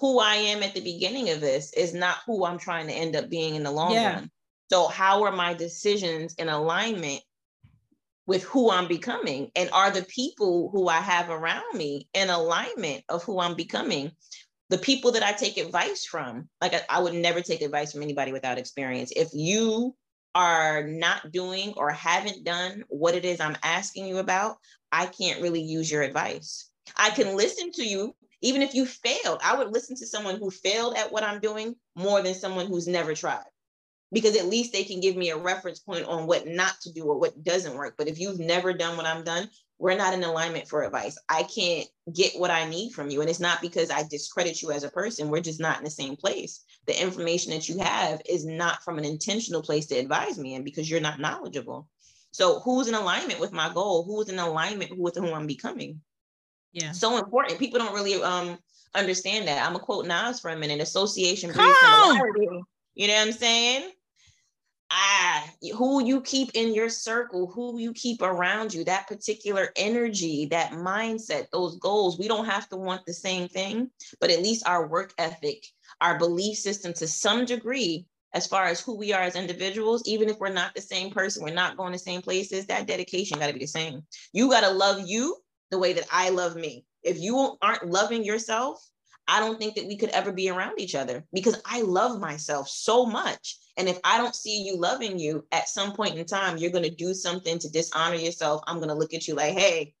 who I am at the beginning of this is not who I'm trying to end up being in the long yeah. run. So, how are my decisions in alignment with who I'm becoming? And are the people who I have around me in alignment of who I'm becoming? The people that I take advice from, like I, I would never take advice from anybody without experience. If you are not doing or haven't done what it is I'm asking you about, I can't really use your advice. I can listen to you even if you failed. I would listen to someone who failed at what I'm doing more than someone who's never tried because at least they can give me a reference point on what not to do or what doesn't work. But if you've never done what I'm done, we're not in alignment for advice. I can't get what I need from you. And it's not because I discredit you as a person. We're just not in the same place. The information that you have is not from an intentional place to advise me in because you're not knowledgeable. So who's in alignment with my goal? Who's in alignment with who I'm becoming? Yeah. So important. People don't really um understand that. I'm gonna quote Nas for a minute. Association. You know what I'm saying? ah, who you keep in your circle, who you keep around you, that particular energy, that mindset, those goals. We don't have to want the same thing, but at least our work ethic, our belief system to some degree as far as who we are as individuals, even if we're not the same person, we're not going the same places, that dedication got to be the same. You got to love you the way that I love me. If you aren't loving yourself, I don't think that we could ever be around each other because I love myself so much. And if I don't see you loving you at some point in time, you're going to do something to dishonor yourself. I'm going to look at you like, hey,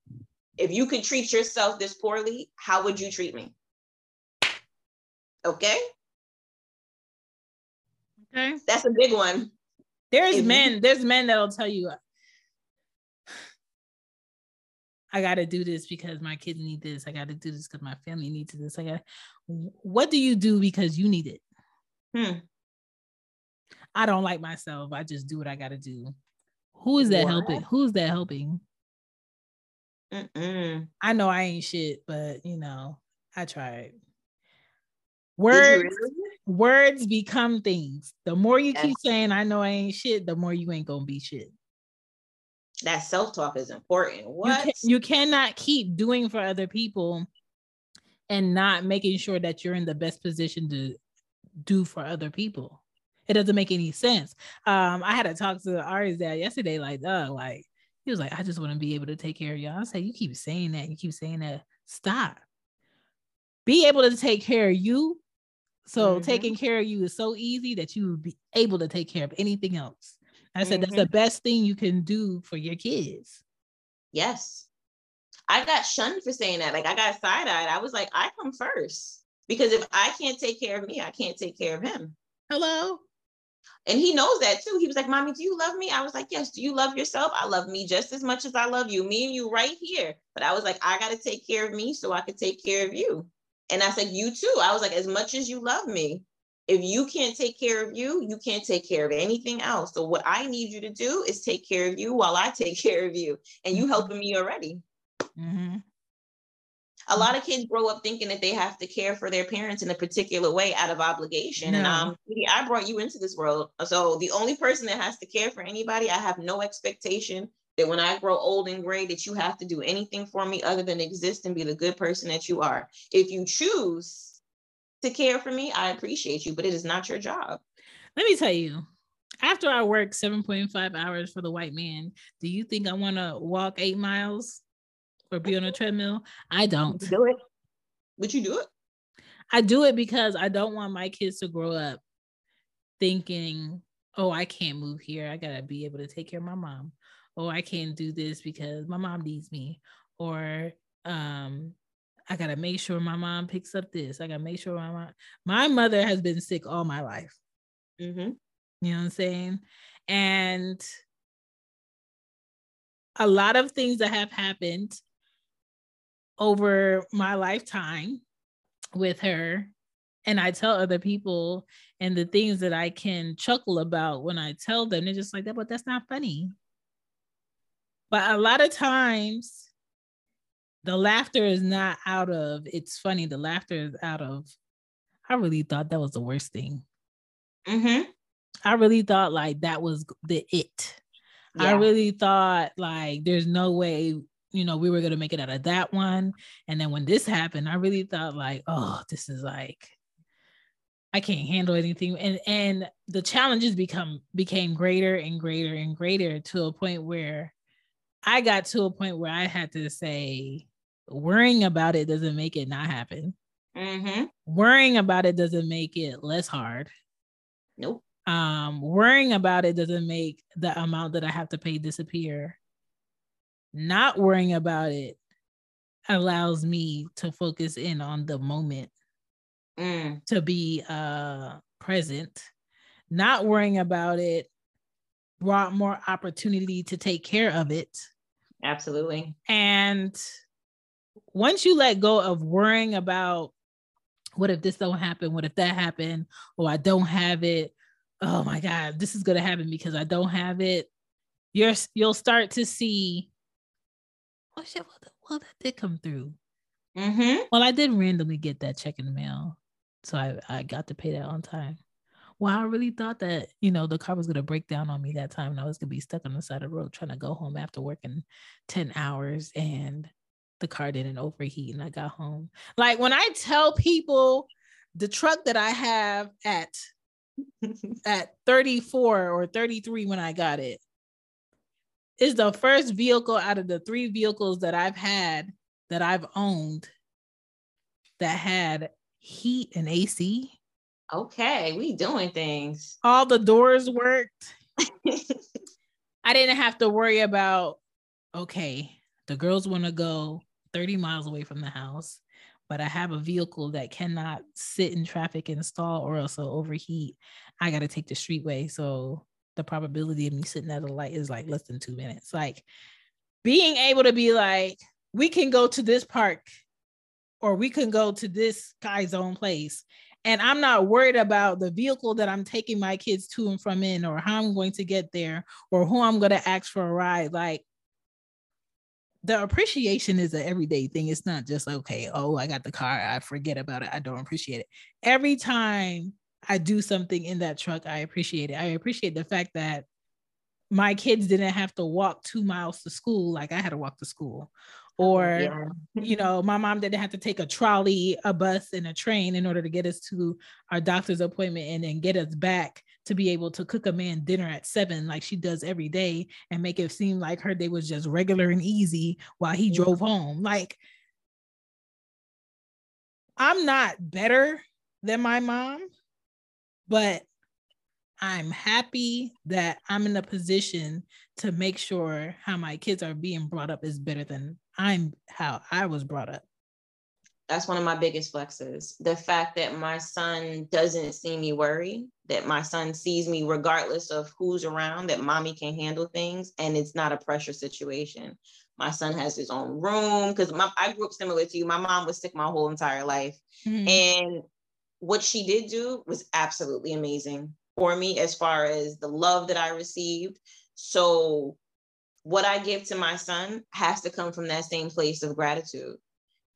if you could treat yourself this poorly, how would you treat me? Okay. Okay. That's a big one. There's if men, you- there's men that'll tell you I got to do this because my kids need this. I got to do this because my family needs this. I got. What do you do because you need it? Hmm. I don't like myself. I just do what I got to do. Who is that what? helping? Who's that helping? Mm-mm. I know I ain't shit, but you know, I tried. Words, really? words become things. The more you yes. keep saying, I know I ain't shit, the more you ain't gonna be shit that self-talk is important. What you, can, you cannot keep doing for other people and not making sure that you're in the best position to do for other people. It doesn't make any sense. Um, I had to talk to Ari's dad yesterday, like, uh, like he was like, I just want to be able to take care of y'all. I said, you keep saying that, you keep saying that. Stop. Be able to take care of you. So mm-hmm. taking care of you is so easy that you would be able to take care of anything else. I said, mm-hmm. that's the mm-hmm. best thing you can do for your kids. Yes. I got shunned for saying that. Like I got side eyed. I was like, I come first because if I can't take care of me, I can't take care of him. Hello. And he knows that too. He was like, Mommy, do you love me? I was like, Yes. Do you love yourself? I love me just as much as I love you. Me and you right here. But I was like, I got to take care of me so I could take care of you. And I said, You too. I was like, As much as you love me, if you can't take care of you, you can't take care of anything else. So what I need you to do is take care of you while I take care of you. And you mm-hmm. helping me already. Mm-hmm. A lot of kids grow up thinking that they have to care for their parents in a particular way out of obligation. And um, I brought you into this world. So the only person that has to care for anybody, I have no expectation that when I grow old and gray, that you have to do anything for me other than exist and be the good person that you are. If you choose to care for me, I appreciate you, but it is not your job. Let me tell you, after I work 7.5 hours for the white man, do you think I want to walk eight miles or be on a treadmill? I don't. Do it. Would you do it? I do it because I don't want my kids to grow up thinking, oh, I can't move here. I got to be able to take care of my mom. Oh, I can't do this because my mom needs me. Or um, I gotta make sure my mom picks up this. I gotta make sure my mom, my mother has been sick all my life. Mm-hmm. You know what I'm saying? And a lot of things that have happened over my lifetime with her and I tell other people and the things that I can chuckle about when I tell them, they're just like that, but that's not funny. But a lot of times the laughter is not out of it's funny. The laughter is out of I really thought that was the worst thing. Mm-hmm. I really thought like that was the it. Yeah. I really thought like there's no way you know we were gonna make it out of that one. And then when this happened, I really thought like, oh, this is like I can't handle anything. And and the challenges become became greater and greater and greater to a point where I got to a point where I had to say, worrying about it doesn't make it not happen. Mm-hmm. Worrying about it doesn't make it less hard. Nope. Um, worrying about it doesn't make the amount that I have to pay disappear. Not worrying about it allows me to focus in on the moment, mm. to be uh present. Not worrying about it brought more opportunity to take care of it. Absolutely. And once you let go of worrying about what if this don't happen, what if that happened, or I don't have it, oh my God, this is gonna happen because I don't have it. You're you'll start to see, oh shit, well, well that did come through. Mm-hmm. Well, I did randomly get that check in the mail, so I I got to pay that on time. Well, I really thought that you know the car was gonna break down on me that time, and I was gonna be stuck on the side of the road trying to go home after working ten hours, and the car didn't overheat and I got home. Like when I tell people the truck that I have at at 34 or 33 when I got it. Is the first vehicle out of the three vehicles that I've had that I've owned that had heat and AC. Okay, we doing things. All the doors worked. I didn't have to worry about, okay, the girls want to go 30 miles away from the house, but I have a vehicle that cannot sit in traffic and stall or else it'll overheat. I got to take the streetway. So the probability of me sitting at a light is like less than two minutes. Like being able to be like, we can go to this park or we can go to this guy's own place and I'm not worried about the vehicle that I'm taking my kids to and from in, or how I'm going to get there, or who I'm going to ask for a ride. Like the appreciation is an everyday thing. It's not just okay, oh, I got the car, I forget about it, I don't appreciate it. Every time I do something in that truck, I appreciate it. I appreciate the fact that my kids didn't have to walk two miles to school like I had to walk to school, Oh, or yeah. you know my mom didn't have to take a trolley a bus and a train in order to get us to our doctor's appointment and then get us back to be able to cook a man dinner at seven like she does every day and make it seem like her day was just regular and easy while he yeah. drove home like i'm not better than my mom but I'm happy that I'm in a position to make sure how my kids are being brought up is better than I'm how I was brought up. That's one of my biggest flexes. The fact that my son doesn't see me worry, that my son sees me regardless of who's around, that mommy can handle things and it's not a pressure situation. My son has his own room because I grew up similar to you. My mom was sick my whole entire life. Mm-hmm. And what she did do was absolutely amazing for me as far as the love that I received. So what I give to my son has to come from that same place of gratitude.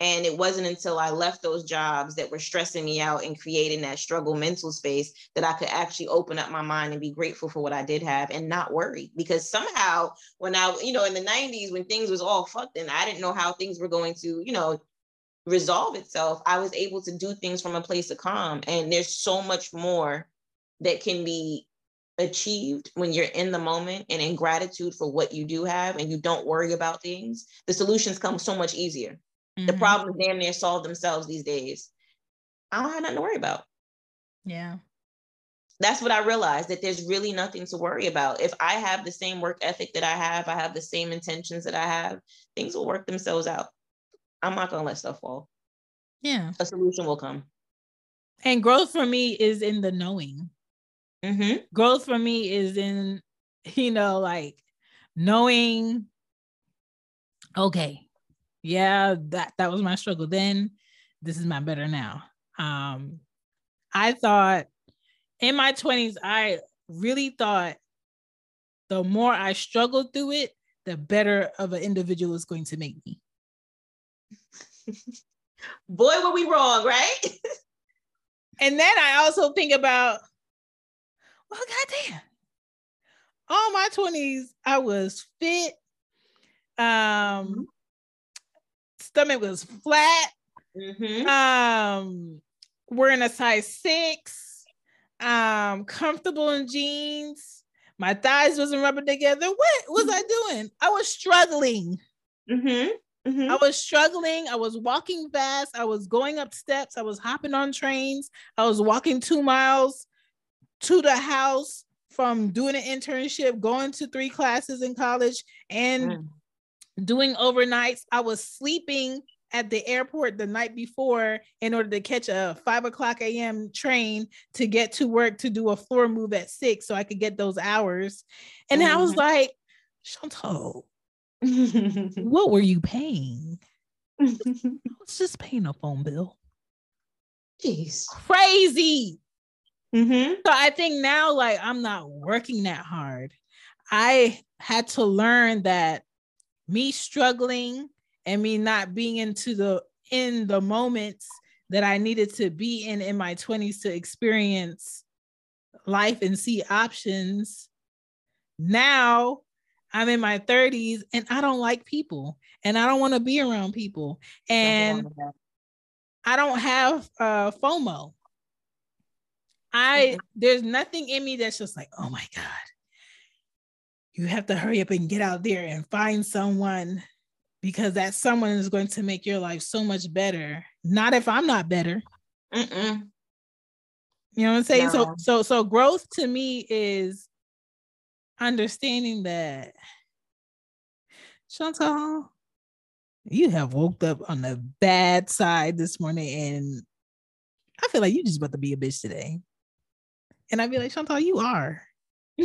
And it wasn't until I left those jobs that were stressing me out and creating that struggle mental space that I could actually open up my mind and be grateful for what I did have and not worry. Because somehow, when I, you know, in the 90s, when things was all fucked and I didn't know how things were going to, you know, resolve itself, I was able to do things from a place of calm. And there's so much more that can be achieved when you're in the moment and in gratitude for what you do have and you don't worry about things, the solutions come so much easier. Mm-hmm. The problems damn near solve themselves these days. I don't have nothing to worry about. Yeah. That's what I realized that there's really nothing to worry about. If I have the same work ethic that I have, I have the same intentions that I have, things will work themselves out. I'm not going to let stuff fall. Yeah. A solution will come. And growth for me is in the knowing. Mm-hmm. Growth for me is in, you know, like knowing, okay, yeah, that that was my struggle then. This is my better now. Um, I thought in my 20s, I really thought the more I struggled through it, the better of an individual is going to make me. Boy, were we wrong, right? and then I also think about well, goddamn. All my 20s, I was fit. Um, mm-hmm. stomach was flat. Mm-hmm. Um, wearing a size six. Um, comfortable in jeans. My thighs wasn't rubbing together. What was I doing? I was struggling. Mm-hmm. Mm-hmm. I was struggling. I was walking fast. I was going up steps. I was hopping on trains. I was walking two miles to the house from doing an internship, going to three classes in college, and mm. doing overnights. I was sleeping at the airport the night before in order to catch a five o'clock a.m. train to get to work to do a floor move at six so I could get those hours. And mm. I was mm-hmm. like, Chantal, what were you paying? I was just paying a phone bill. Jeez. Crazy. Mm-hmm. So I think now, like, I'm not working that hard. I had to learn that me struggling and me not being into the in the moments that I needed to be in in my 20s to experience life and see options. Now I'm in my 30s and I don't like people and I don't want to be around people and I don't have uh, FOMO. I there's nothing in me that's just like, oh my God. You have to hurry up and get out there and find someone because that someone is going to make your life so much better. Not if I'm not better. Mm-mm. You know what I'm saying? No. So so so growth to me is understanding that Chantal, you have woke up on the bad side this morning and I feel like you just about to be a bitch today. And I'd be like, Chantal, you are.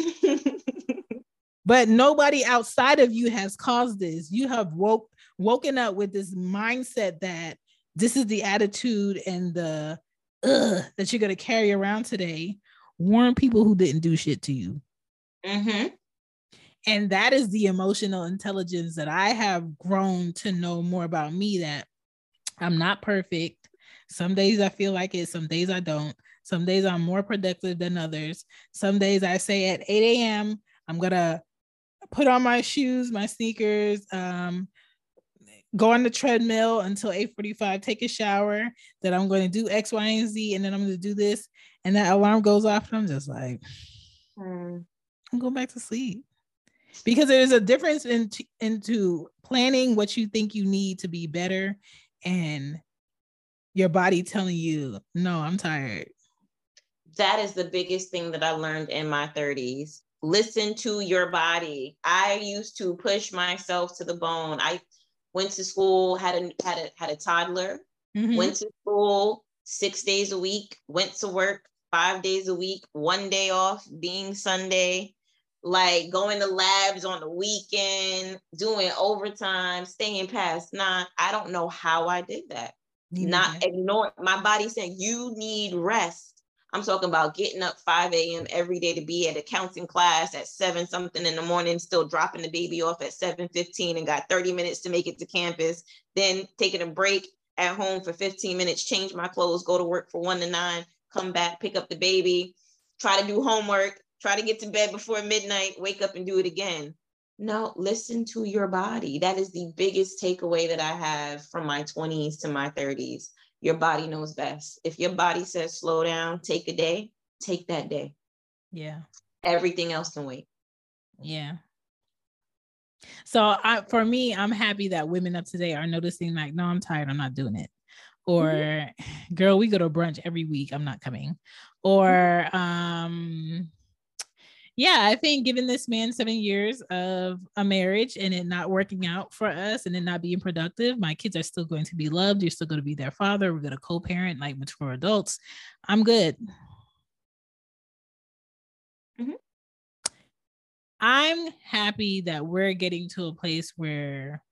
but nobody outside of you has caused this. You have woke woken up with this mindset that this is the attitude and the ugh, that you're gonna carry around today. Warn people who didn't do shit to you. Mm-hmm. And that is the emotional intelligence that I have grown to know more about me that I'm not perfect. Some days I feel like it, some days I don't. Some days I'm more productive than others. Some days I say at 8 a.m., I'm going to put on my shoes, my sneakers, um, go on the treadmill until 8:45, take a shower, that I'm going to do X, Y, and Z, and then I'm going to do this. And that alarm goes off, and I'm just like, mm. I'm going back to sleep. Because there's a difference in into planning what you think you need to be better and your body telling you, no, I'm tired that is the biggest thing that I learned in my 30s. Listen to your body. I used to push myself to the bone. I went to school, had a had a had a toddler, mm-hmm. went to school six days a week, went to work five days a week, one day off being Sunday, like going to labs on the weekend, doing overtime, staying past nine. I don't know how I did that. Not ignore my body saying you need rest I'm talking about getting up 5 a.m. every day to be at accounting class at 7 something in the morning, still dropping the baby off at 7:15 and got 30 minutes to make it to campus, then taking a break at home for 15 minutes, change my clothes, go to work for 1 to 9, come back, pick up the baby, try to do homework, try to get to bed before midnight, wake up and do it again. No, listen to your body. That is the biggest takeaway that I have from my 20s to my 30s your body knows best. If your body says slow down, take a day, take that day. Yeah. Everything else can wait. Yeah. So I for me, I'm happy that women of today are noticing like, no, I'm tired, I'm not doing it. Or mm-hmm. girl, we go to brunch every week, I'm not coming. Or um yeah, I think given this man seven years of a marriage and it not working out for us and it not being productive, my kids are still going to be loved. You're still going to be their father. We're going to co parent like mature adults. I'm good. Mm-hmm. I'm happy that we're getting to a place where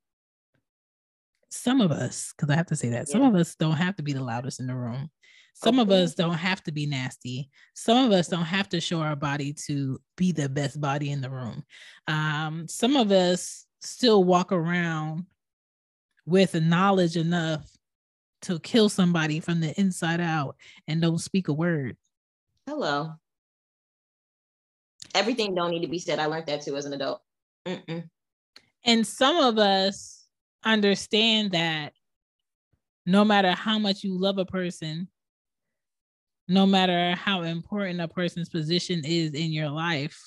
some of us, because I have to say that, yeah. some of us don't have to be the loudest in the room. Some okay. of us don't have to be nasty. Some of us don't have to show our body to be the best body in the room. Um, some of us still walk around with knowledge enough to kill somebody from the inside out and don't speak a word. Hello. Everything don't need to be said. I learned that too as an adult. Mm-mm. And some of us understand that no matter how much you love a person, no matter how important a person's position is in your life,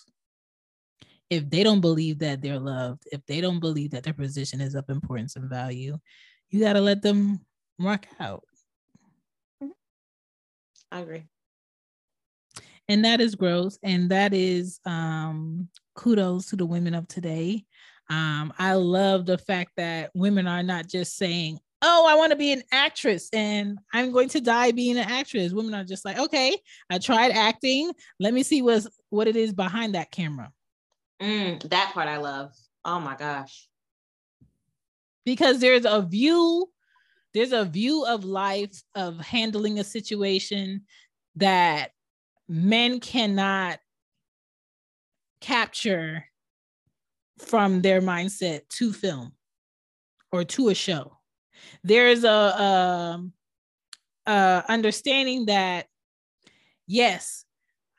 if they don't believe that they're loved, if they don't believe that their position is of importance and value, you got to let them rock out. Mm-hmm. I agree. And that is gross. And that is um, kudos to the women of today. Um, I love the fact that women are not just saying, oh, I want to be an actress and I'm going to die being an actress. Women are just like, okay, I tried acting. Let me see what's what it is behind that camera. Mm, that part I love. Oh my gosh. Because there's a view, there's a view of life of handling a situation that men cannot capture from their mindset to film or to a show there's a, a, um, a understanding that yes,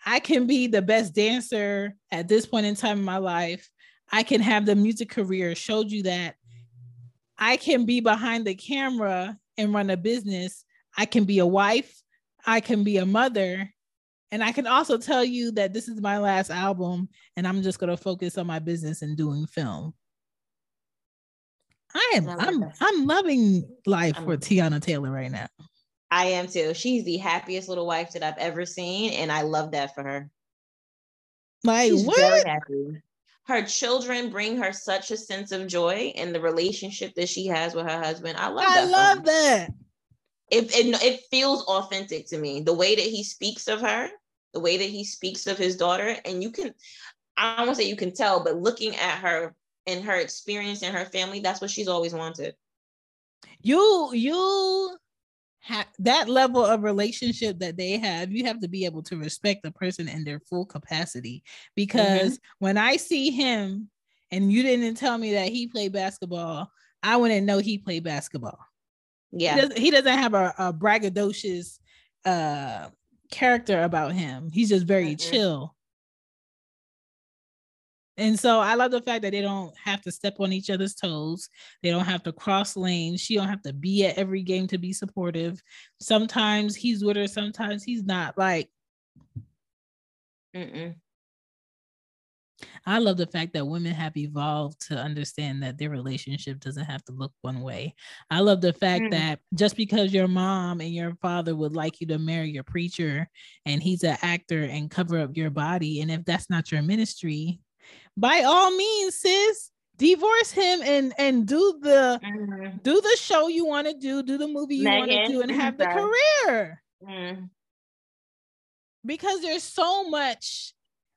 I can be the best dancer at this point in time in my life. I can have the music career. Showed you that I can be behind the camera and run a business. I can be a wife. I can be a mother. And I can also tell you that this is my last album and I'm just going to focus on my business and doing film. I am I'm I'm loving life for Teyana Taylor right now. I am too. She's the happiest little wife that I've ever seen and I love that for her. Like She's what? Her children bring her such a sense of joy in the relationship that she has with her husband. I love I that. I love that. It, it it feels authentic to me. The way that he speaks of her, the way that he speaks of his daughter, and you can I don't want to say you can tell, but looking at her and her experience and her family, that's what she's always wanted. You you have that level of relationship that they have, you have to be able to respect the person in their full capacity. Because mm-hmm. when I see him and you didn't tell me that he played basketball, I wouldn't know he played basketball. Yeah. He doesn't, he doesn't have a, a braggadocious uh character about him. He's just very mm-hmm. chill. And so I love the fact that they don't have to step on each other's toes. They don't have to cross lanes. She don't have to be at every game to be supportive. Sometimes he's with her, sometimes he's not. Like, Mm-mm. I love the fact that women have evolved to understand that their relationship doesn't have to look one way. I love the fact mm. that just because your mom and your father would like you to marry your preacher and he's an actor and cover up your body, and if that's not your ministry, by all means, sis, divorce him and and do the mm-hmm. do the show you want to do, do the movie you want to do, and have the career. Mm. Because there's so much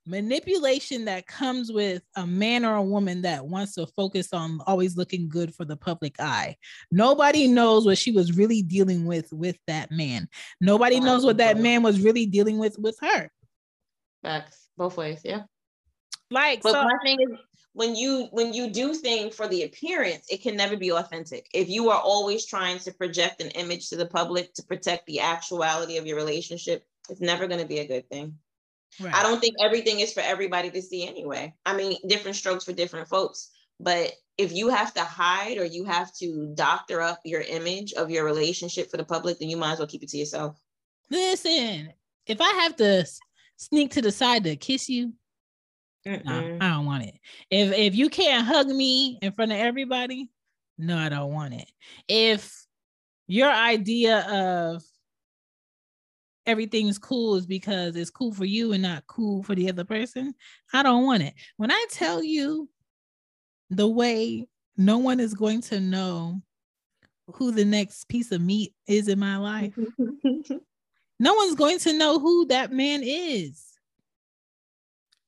manipulation that comes with a man or a woman that wants to focus on always looking good for the public eye. Nobody knows what she was really dealing with with that man. Nobody knows what that man was really dealing with with her. Facts, both ways, yeah. Like, but so- my thing is, when you when you do things for the appearance, it can never be authentic. If you are always trying to project an image to the public to protect the actuality of your relationship, it's never going to be a good thing. Right. I don't think everything is for everybody to see anyway. I mean, different strokes for different folks. But if you have to hide or you have to doctor up your image of your relationship for the public, then you might as well keep it to yourself. Listen, if I have to sneak to the side to kiss you, I don't want it. If if you can't hug me in front of everybody, no, I don't want it. If your idea of everything's cool is because it's cool for you and not cool for the other person, I don't want it. When I tell you the way no one is going to know who the next piece of meat is in my life, no one's going to know who that man is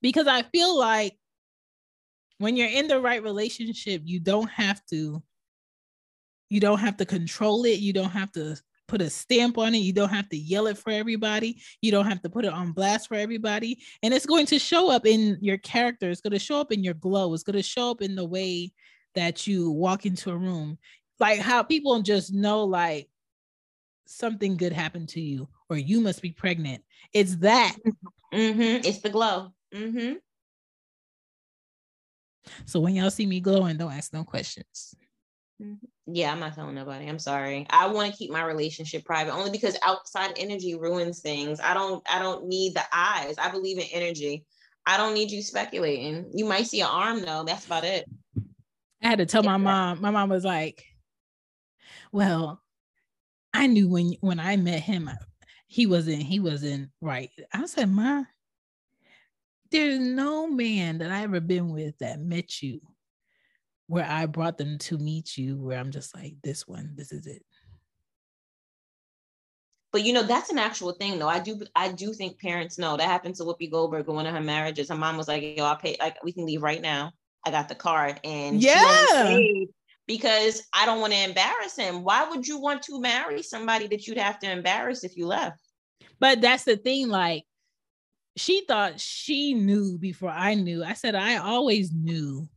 because I feel like when you're in the right relationship, you don't have to you don't have to control it, you don't have to put a stamp on it, you don't have to yell it for everybody, you don't have to put it on blast for everybody, and it's going to show up in your character, it's going to show up in your glow, it's going to show up in the way that you walk into a room. Like how people just know like something good happened to you or you must be pregnant. It's that. Mm-hmm. It's the glow. Mm-hmm. So when y'all see me glowing, don't ask no questions. Mm-hmm. Yeah, I'm not telling nobody. I'm sorry. I want to keep my relationship private only because outside energy ruins things. I don't I don't need the eyes. I believe in energy. I don't need you speculating. You might see an arm though. That's about it. I had to tell my mom. My mom was like, "Well, I knew when when I met him, he wasn't he wasn't right." I said, "Ma, there's no man that I ever been with that met you where I brought them to meet you where I'm just like, this one, this is it. But you know, that's an actual thing though. I do I do think parents know that happened to Whoopi Goldberg in one of her marriages. Her mom was like, yo, I'll pay like we can leave right now. I got the card. And yeah. because I don't want to embarrass him. Why would you want to marry somebody that you'd have to embarrass if you left? But that's the thing, like she thought she knew before I knew. I said I always knew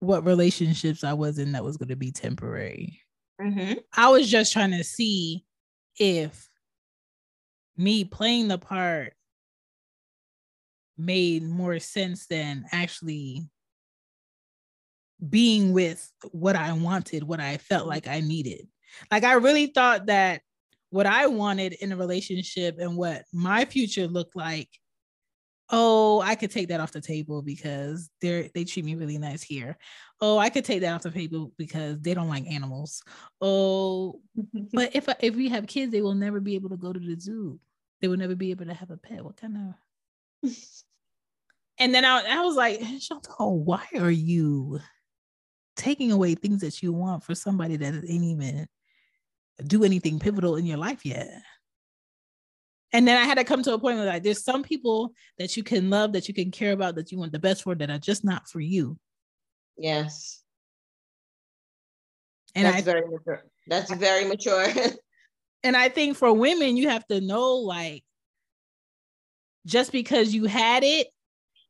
what relationships I was in that was going to be temporary. Mm-hmm. I was just trying to see if me playing the part made more sense than actually being with what I wanted, what I felt like I needed. Like I really thought that what I wanted in a relationship and what my future looked like, oh, I could take that off the table because they're they treat me really nice here. Oh, I could take that off the table because they don't like animals. Oh, but if I, if we have kids, they will never be able to go to the zoo. They will never be able to have a pet. What kind of? and then I, I was like, Chantal, why are you taking away things that you want for somebody that ain't even do anything pivotal in your life yet. And then I had to come to a point where like there's some people that you can love, that you can care about, that you want the best for, that are just not for you. Yes. And That's I very mature. That's very mature. and I think for women, you have to know like just because you had it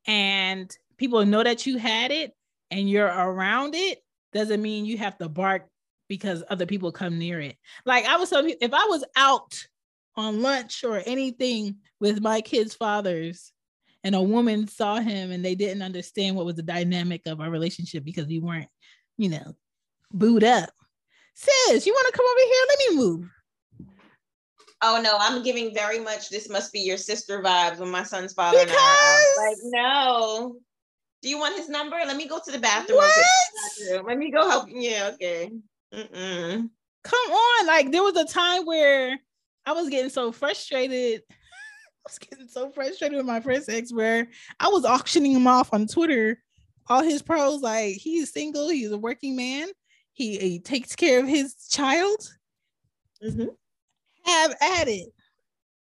and people know that you had it and you're around it doesn't mean you have to bark because other people come near it. Like I was telling you, if I was out on lunch or anything with my kids' fathers and a woman saw him and they didn't understand what was the dynamic of our relationship because we weren't, you know, booed up. Sis, you want to come over here? Let me move. Oh no, I'm giving very much this must be your sister vibes when my son's father and I like, no. Do you want his number? Let me go to the bathroom. What? Let me go help. Yeah, okay. Mm-mm. Come on. Like there was a time where I was getting so frustrated. I was getting so frustrated with my first ex where I was auctioning him off on Twitter. All his pros, like he's single, he's a working man, he, he takes care of his child. Mm-hmm. Have at it.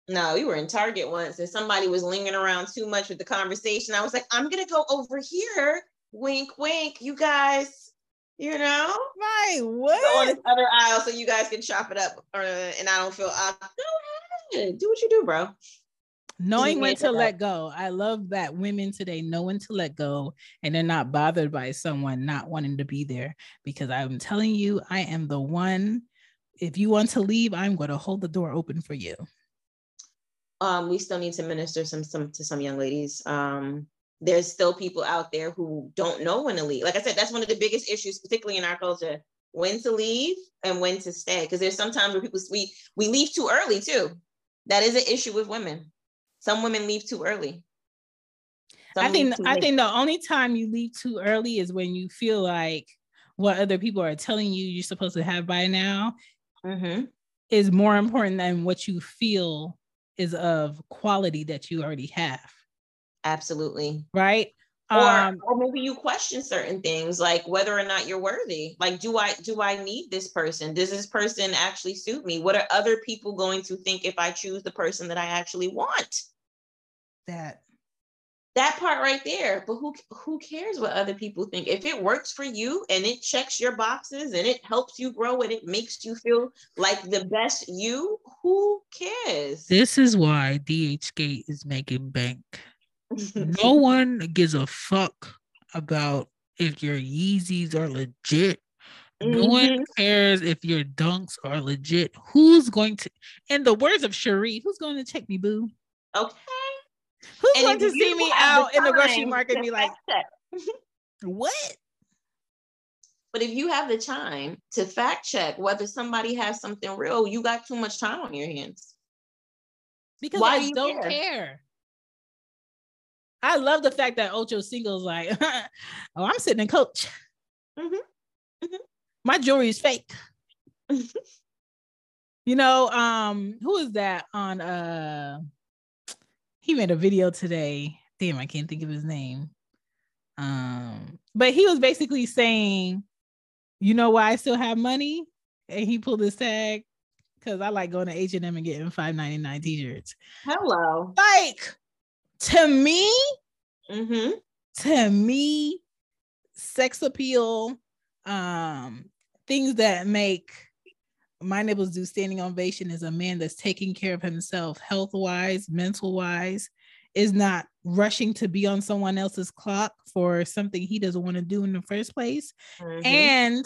No, we were in Target once and somebody was lingering around too much with the conversation. I was like, I'm gonna go over here. Wink, wink. You guys, you know, My go on what? this other aisle so you guys can chop it up, or, and I don't feel. Uh, go ahead, do what you do, bro. Knowing when to let go. I love that women today know when to let go and they're not bothered by someone not wanting to be there. Because I'm telling you, I am the one. If you want to leave, I'm going to hold the door open for you. um, we still need to minister some some to some young ladies. Um, there's still people out there who don't know when to leave. Like I said, that's one of the biggest issues, particularly in our culture, when to leave and when to stay. Because there's sometimes where people we we leave too early too. That is an issue with women. Some women leave too early. Some I think I think the only time you leave too early is when you feel like what other people are telling you you're supposed to have by now Mhm. is more important than what you feel is of quality that you already have, absolutely. right? Or, Um, or maybe you question certain things like whether or not you're worthy. Like, do I do I need this person? Does this person actually suit me? What are other people going to think if I choose the person that I actually want? that that part right there but who who cares what other people think if it works for you and it checks your boxes and it helps you grow and it makes you feel like the best you who cares this is why DHgate is making bank. No one gives a fuck about if your Yeezys are legit. No mm-hmm. one cares if your dunks are legit. Who's going to, in the words of Sheree, who's going to check me, boo? okay Who's And going to see me out the in the grocery market and be like, what? but if you have the time to fact check whether somebody has something real you got too much time on your hands Because Why I do you don't care? care. I love the fact that Ocho Cinco's like, oh, I'm sitting in coach. Mhm. Mhm. My jewelry is fake. you know, um, who is that on uh he made a video today. Damn, I can't think of his name. Um, but he was basically saying, you know why I still have money? And he pulled his tag because I like going to H&M and getting 5.99 t-shirts. hello Like to me, mm-hmm. to me, sex appeal, um, things that make my neighbors do standing ovation is a man that's taking care of himself health wise, mental wise, is not rushing to be on someone else's clock for something he doesn't want to do in the first place. Mhm. And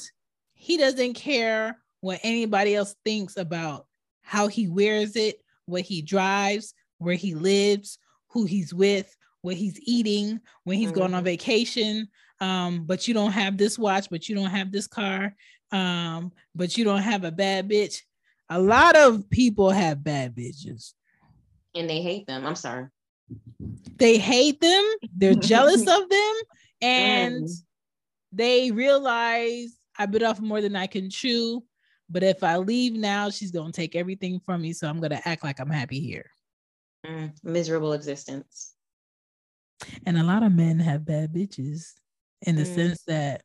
he doesn't care what anybody else thinks about how he wears it, what he drives, where he lives, who he's with, what he's eating, when he's going on Mhm. vacation. Um, but you don't have this watch, but you don't have this car, um, but you don't have a bad bitch. A lot of people have bad bitches. And they hate them. I'm sorry. They hate them. They're jealous of them. And mm. they realize I bit off more than I can chew. But if I leave now, she's going to take everything from me. So I'm going to act like I'm happy here. Mm, miserable existence. And a lot of men have bad bitches in the mm. sense that,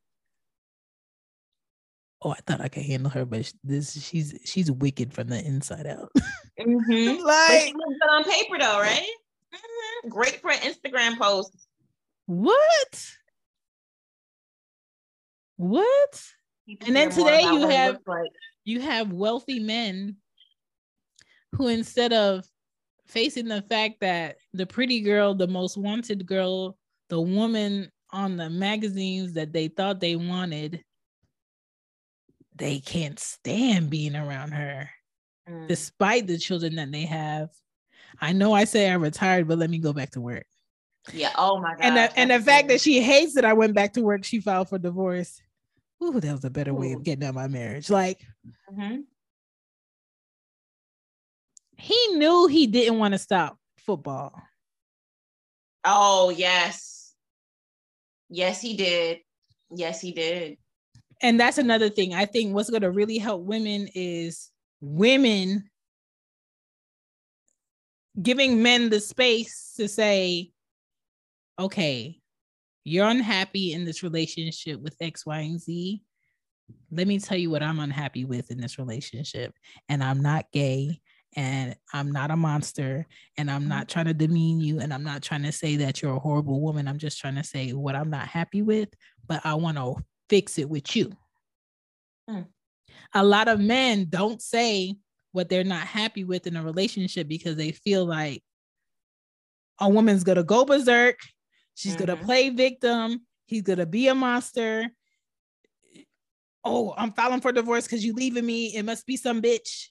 oh, I thought I could handle her, but this she's she's wicked from the inside out. mm-hmm. like on paper though, right? Mm-hmm. Great for an Instagram post. What? What? and then today you have like. you have wealthy men who instead of facing the fact that the pretty girl, the most wanted girl, the woman on the magazines that they thought they wanted, they can't stand being around her, mm. despite the children that they have. I know I say I retired, but let me go back to work. Yeah. Oh my god. And the, and the fact that she hates that I went back to work, she filed for divorce. Ooh, that was a better Ooh. way of getting out of my marriage. Like, mm-hmm. He knew he didn't want to stop football. Oh yes, yes he did. Yes he did. And that's another thing. I think what's going to really help women is women giving men the space to say, okay, you're unhappy in this relationship with X, Y, and Z. Let me tell you what I'm unhappy with in this relationship. And I'm not gay and I'm not a monster and I'm not trying to demean you and I'm not trying to say that you're a horrible woman. I'm just trying to say what I'm not happy with, but I want to fix it with you. Hmm. A lot of men don't say what they're not happy with in a relationship because they feel like a woman's going to go berserk She's mm-hmm. gonna play victim. He's gonna be a monster. Oh, I'm filing for divorce because you're leaving me. It must be some bitch.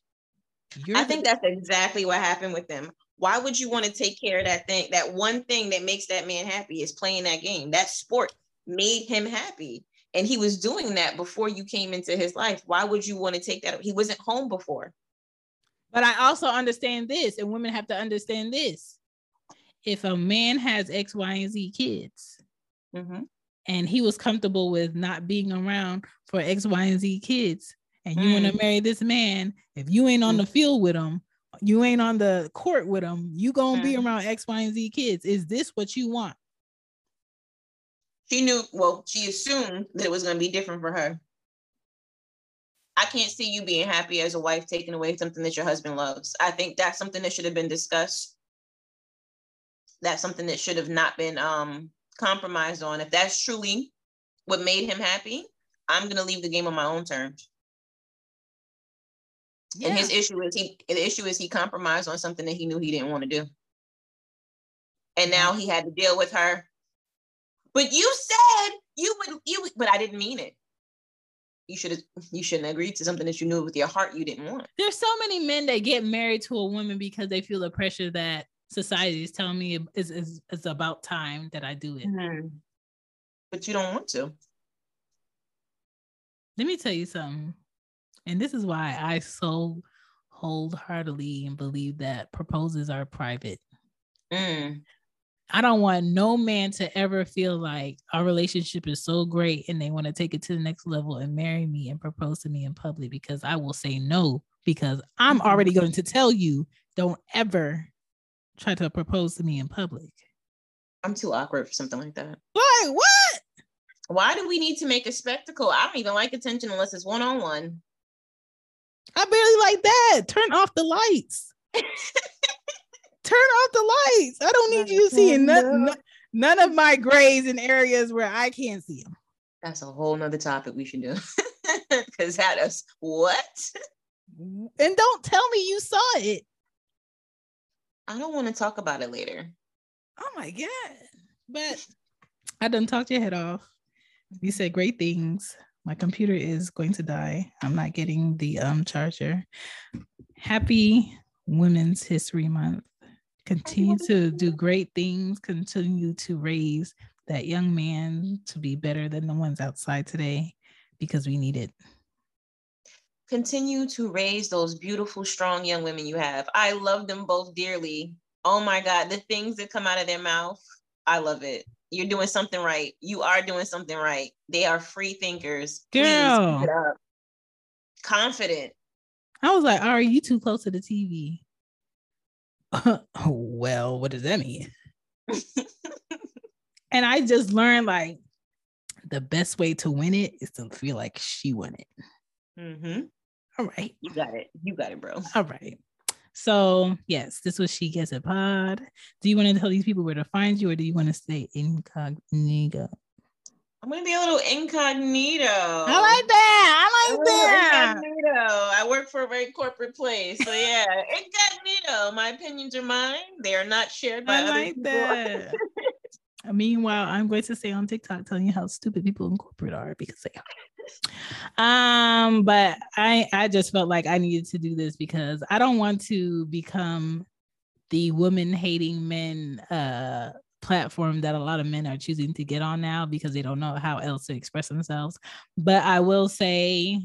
You're I think that's exactly what happened with them. Why would you want to take care of that thing? That one thing that makes that man happy is playing that game. That sport made him happy. And he was doing that before you came into his life. Why would you want to take that? He wasn't home before. But I also understand this, and women have to understand this if a man has X, Y, and Z kids, mm-hmm. and he was comfortable with not being around for X, Y, and Z kids, and you mm. want to marry this man, if you ain't on mm. the field with him, you ain't on the court with him, you gonna mm. be around X, Y, and Z kids. Is this what you want? She knew, well, she assumed that it was gonna be different for her. I can't see you being happy as a wife taking away something that your husband loves. I think that's something that should have been discussed that's something that should have not been um, compromised on. If that's truly what made him happy, I'm gonna leave the game on my own terms. Yeah. And his issue is he the issue is he compromised on something that he knew he didn't want to do. And now he had to deal with her. But you said you would you but I didn't mean it. You should have you shouldn't agree to something that you knew with your heart you didn't want. There's so many men that get married to a woman because they feel the pressure that society is telling me it's, it's, it's about time that I do it. Mm-hmm. But you don't want to. Let me tell you something. And this is why I so wholeheartedly and believe that proposals are private. Mm. I don't want no man to ever feel like our relationship is so great and they want to take it to the next level and marry me and propose to me in public because I will say no because I'm mm-hmm. already going to tell you don't ever try to propose to me in public. I'm too awkward for something like that. Why? What? Why do we need to make a spectacle? I don't even like attention unless it's one on one. I barely like that. Turn off the lights. Turn off the lights. I don't need you seeing none, none of my grays in areas where I can't see them. That's a whole nother topic we should do. Because that is what? And don't tell me you saw it. I don't want to talk about it later. Oh my God. But I done talked your head off. You said great things. My computer is going to die. I'm not getting the um charger. Happy Women's History Month. Continue to do great things. Continue to raise that young man to be better than the ones outside today because we need it. continue to raise those beautiful, strong young women you have. I love them both dearly. Oh my God, the things that come out of their mouth, I love it. You're doing something right. You are doing something right. They are free thinkers. Girl. Confident. I was like, are you too close to the TV? well, what does that mean? and I just learned like the best way to win it is to feel like she won it. Mm-hmm. All right. You got it. You got it, bro. All right. So yes, this was She Gets It Pod. Do you want to tell these people where to find you or do you want to stay incognito? I'm gonna be a little incognito. I like that. I like that. Incognito. I work for a very corporate place. So yeah, incognito. My opinions are mine. They are not shared by others. I other like people. that. Meanwhile, I'm going to stay on TikTok telling you how stupid people in corporate are because they are. Um, but I I just felt like I needed to do this because I don't want to become the woman hating men uh platform that a lot of men are choosing to get on now because they don't know how else to express themselves. But I will say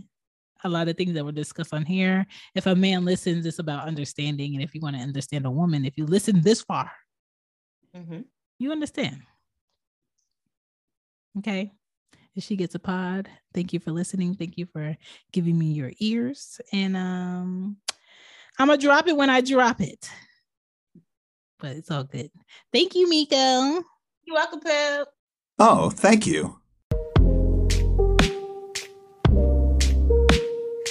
a lot of things that were discussed on here. If a man listens, it's about understanding. And if you want to understand a woman, if you listen this far, Mm-hmm. You understand. Okay. If she gets a pod, thank you for listening. Thank you for giving me your ears. And um I'm gonna drop it when I drop it. But it's all good. Thank you, Miko. You're welcome, Pep. Oh, thank you.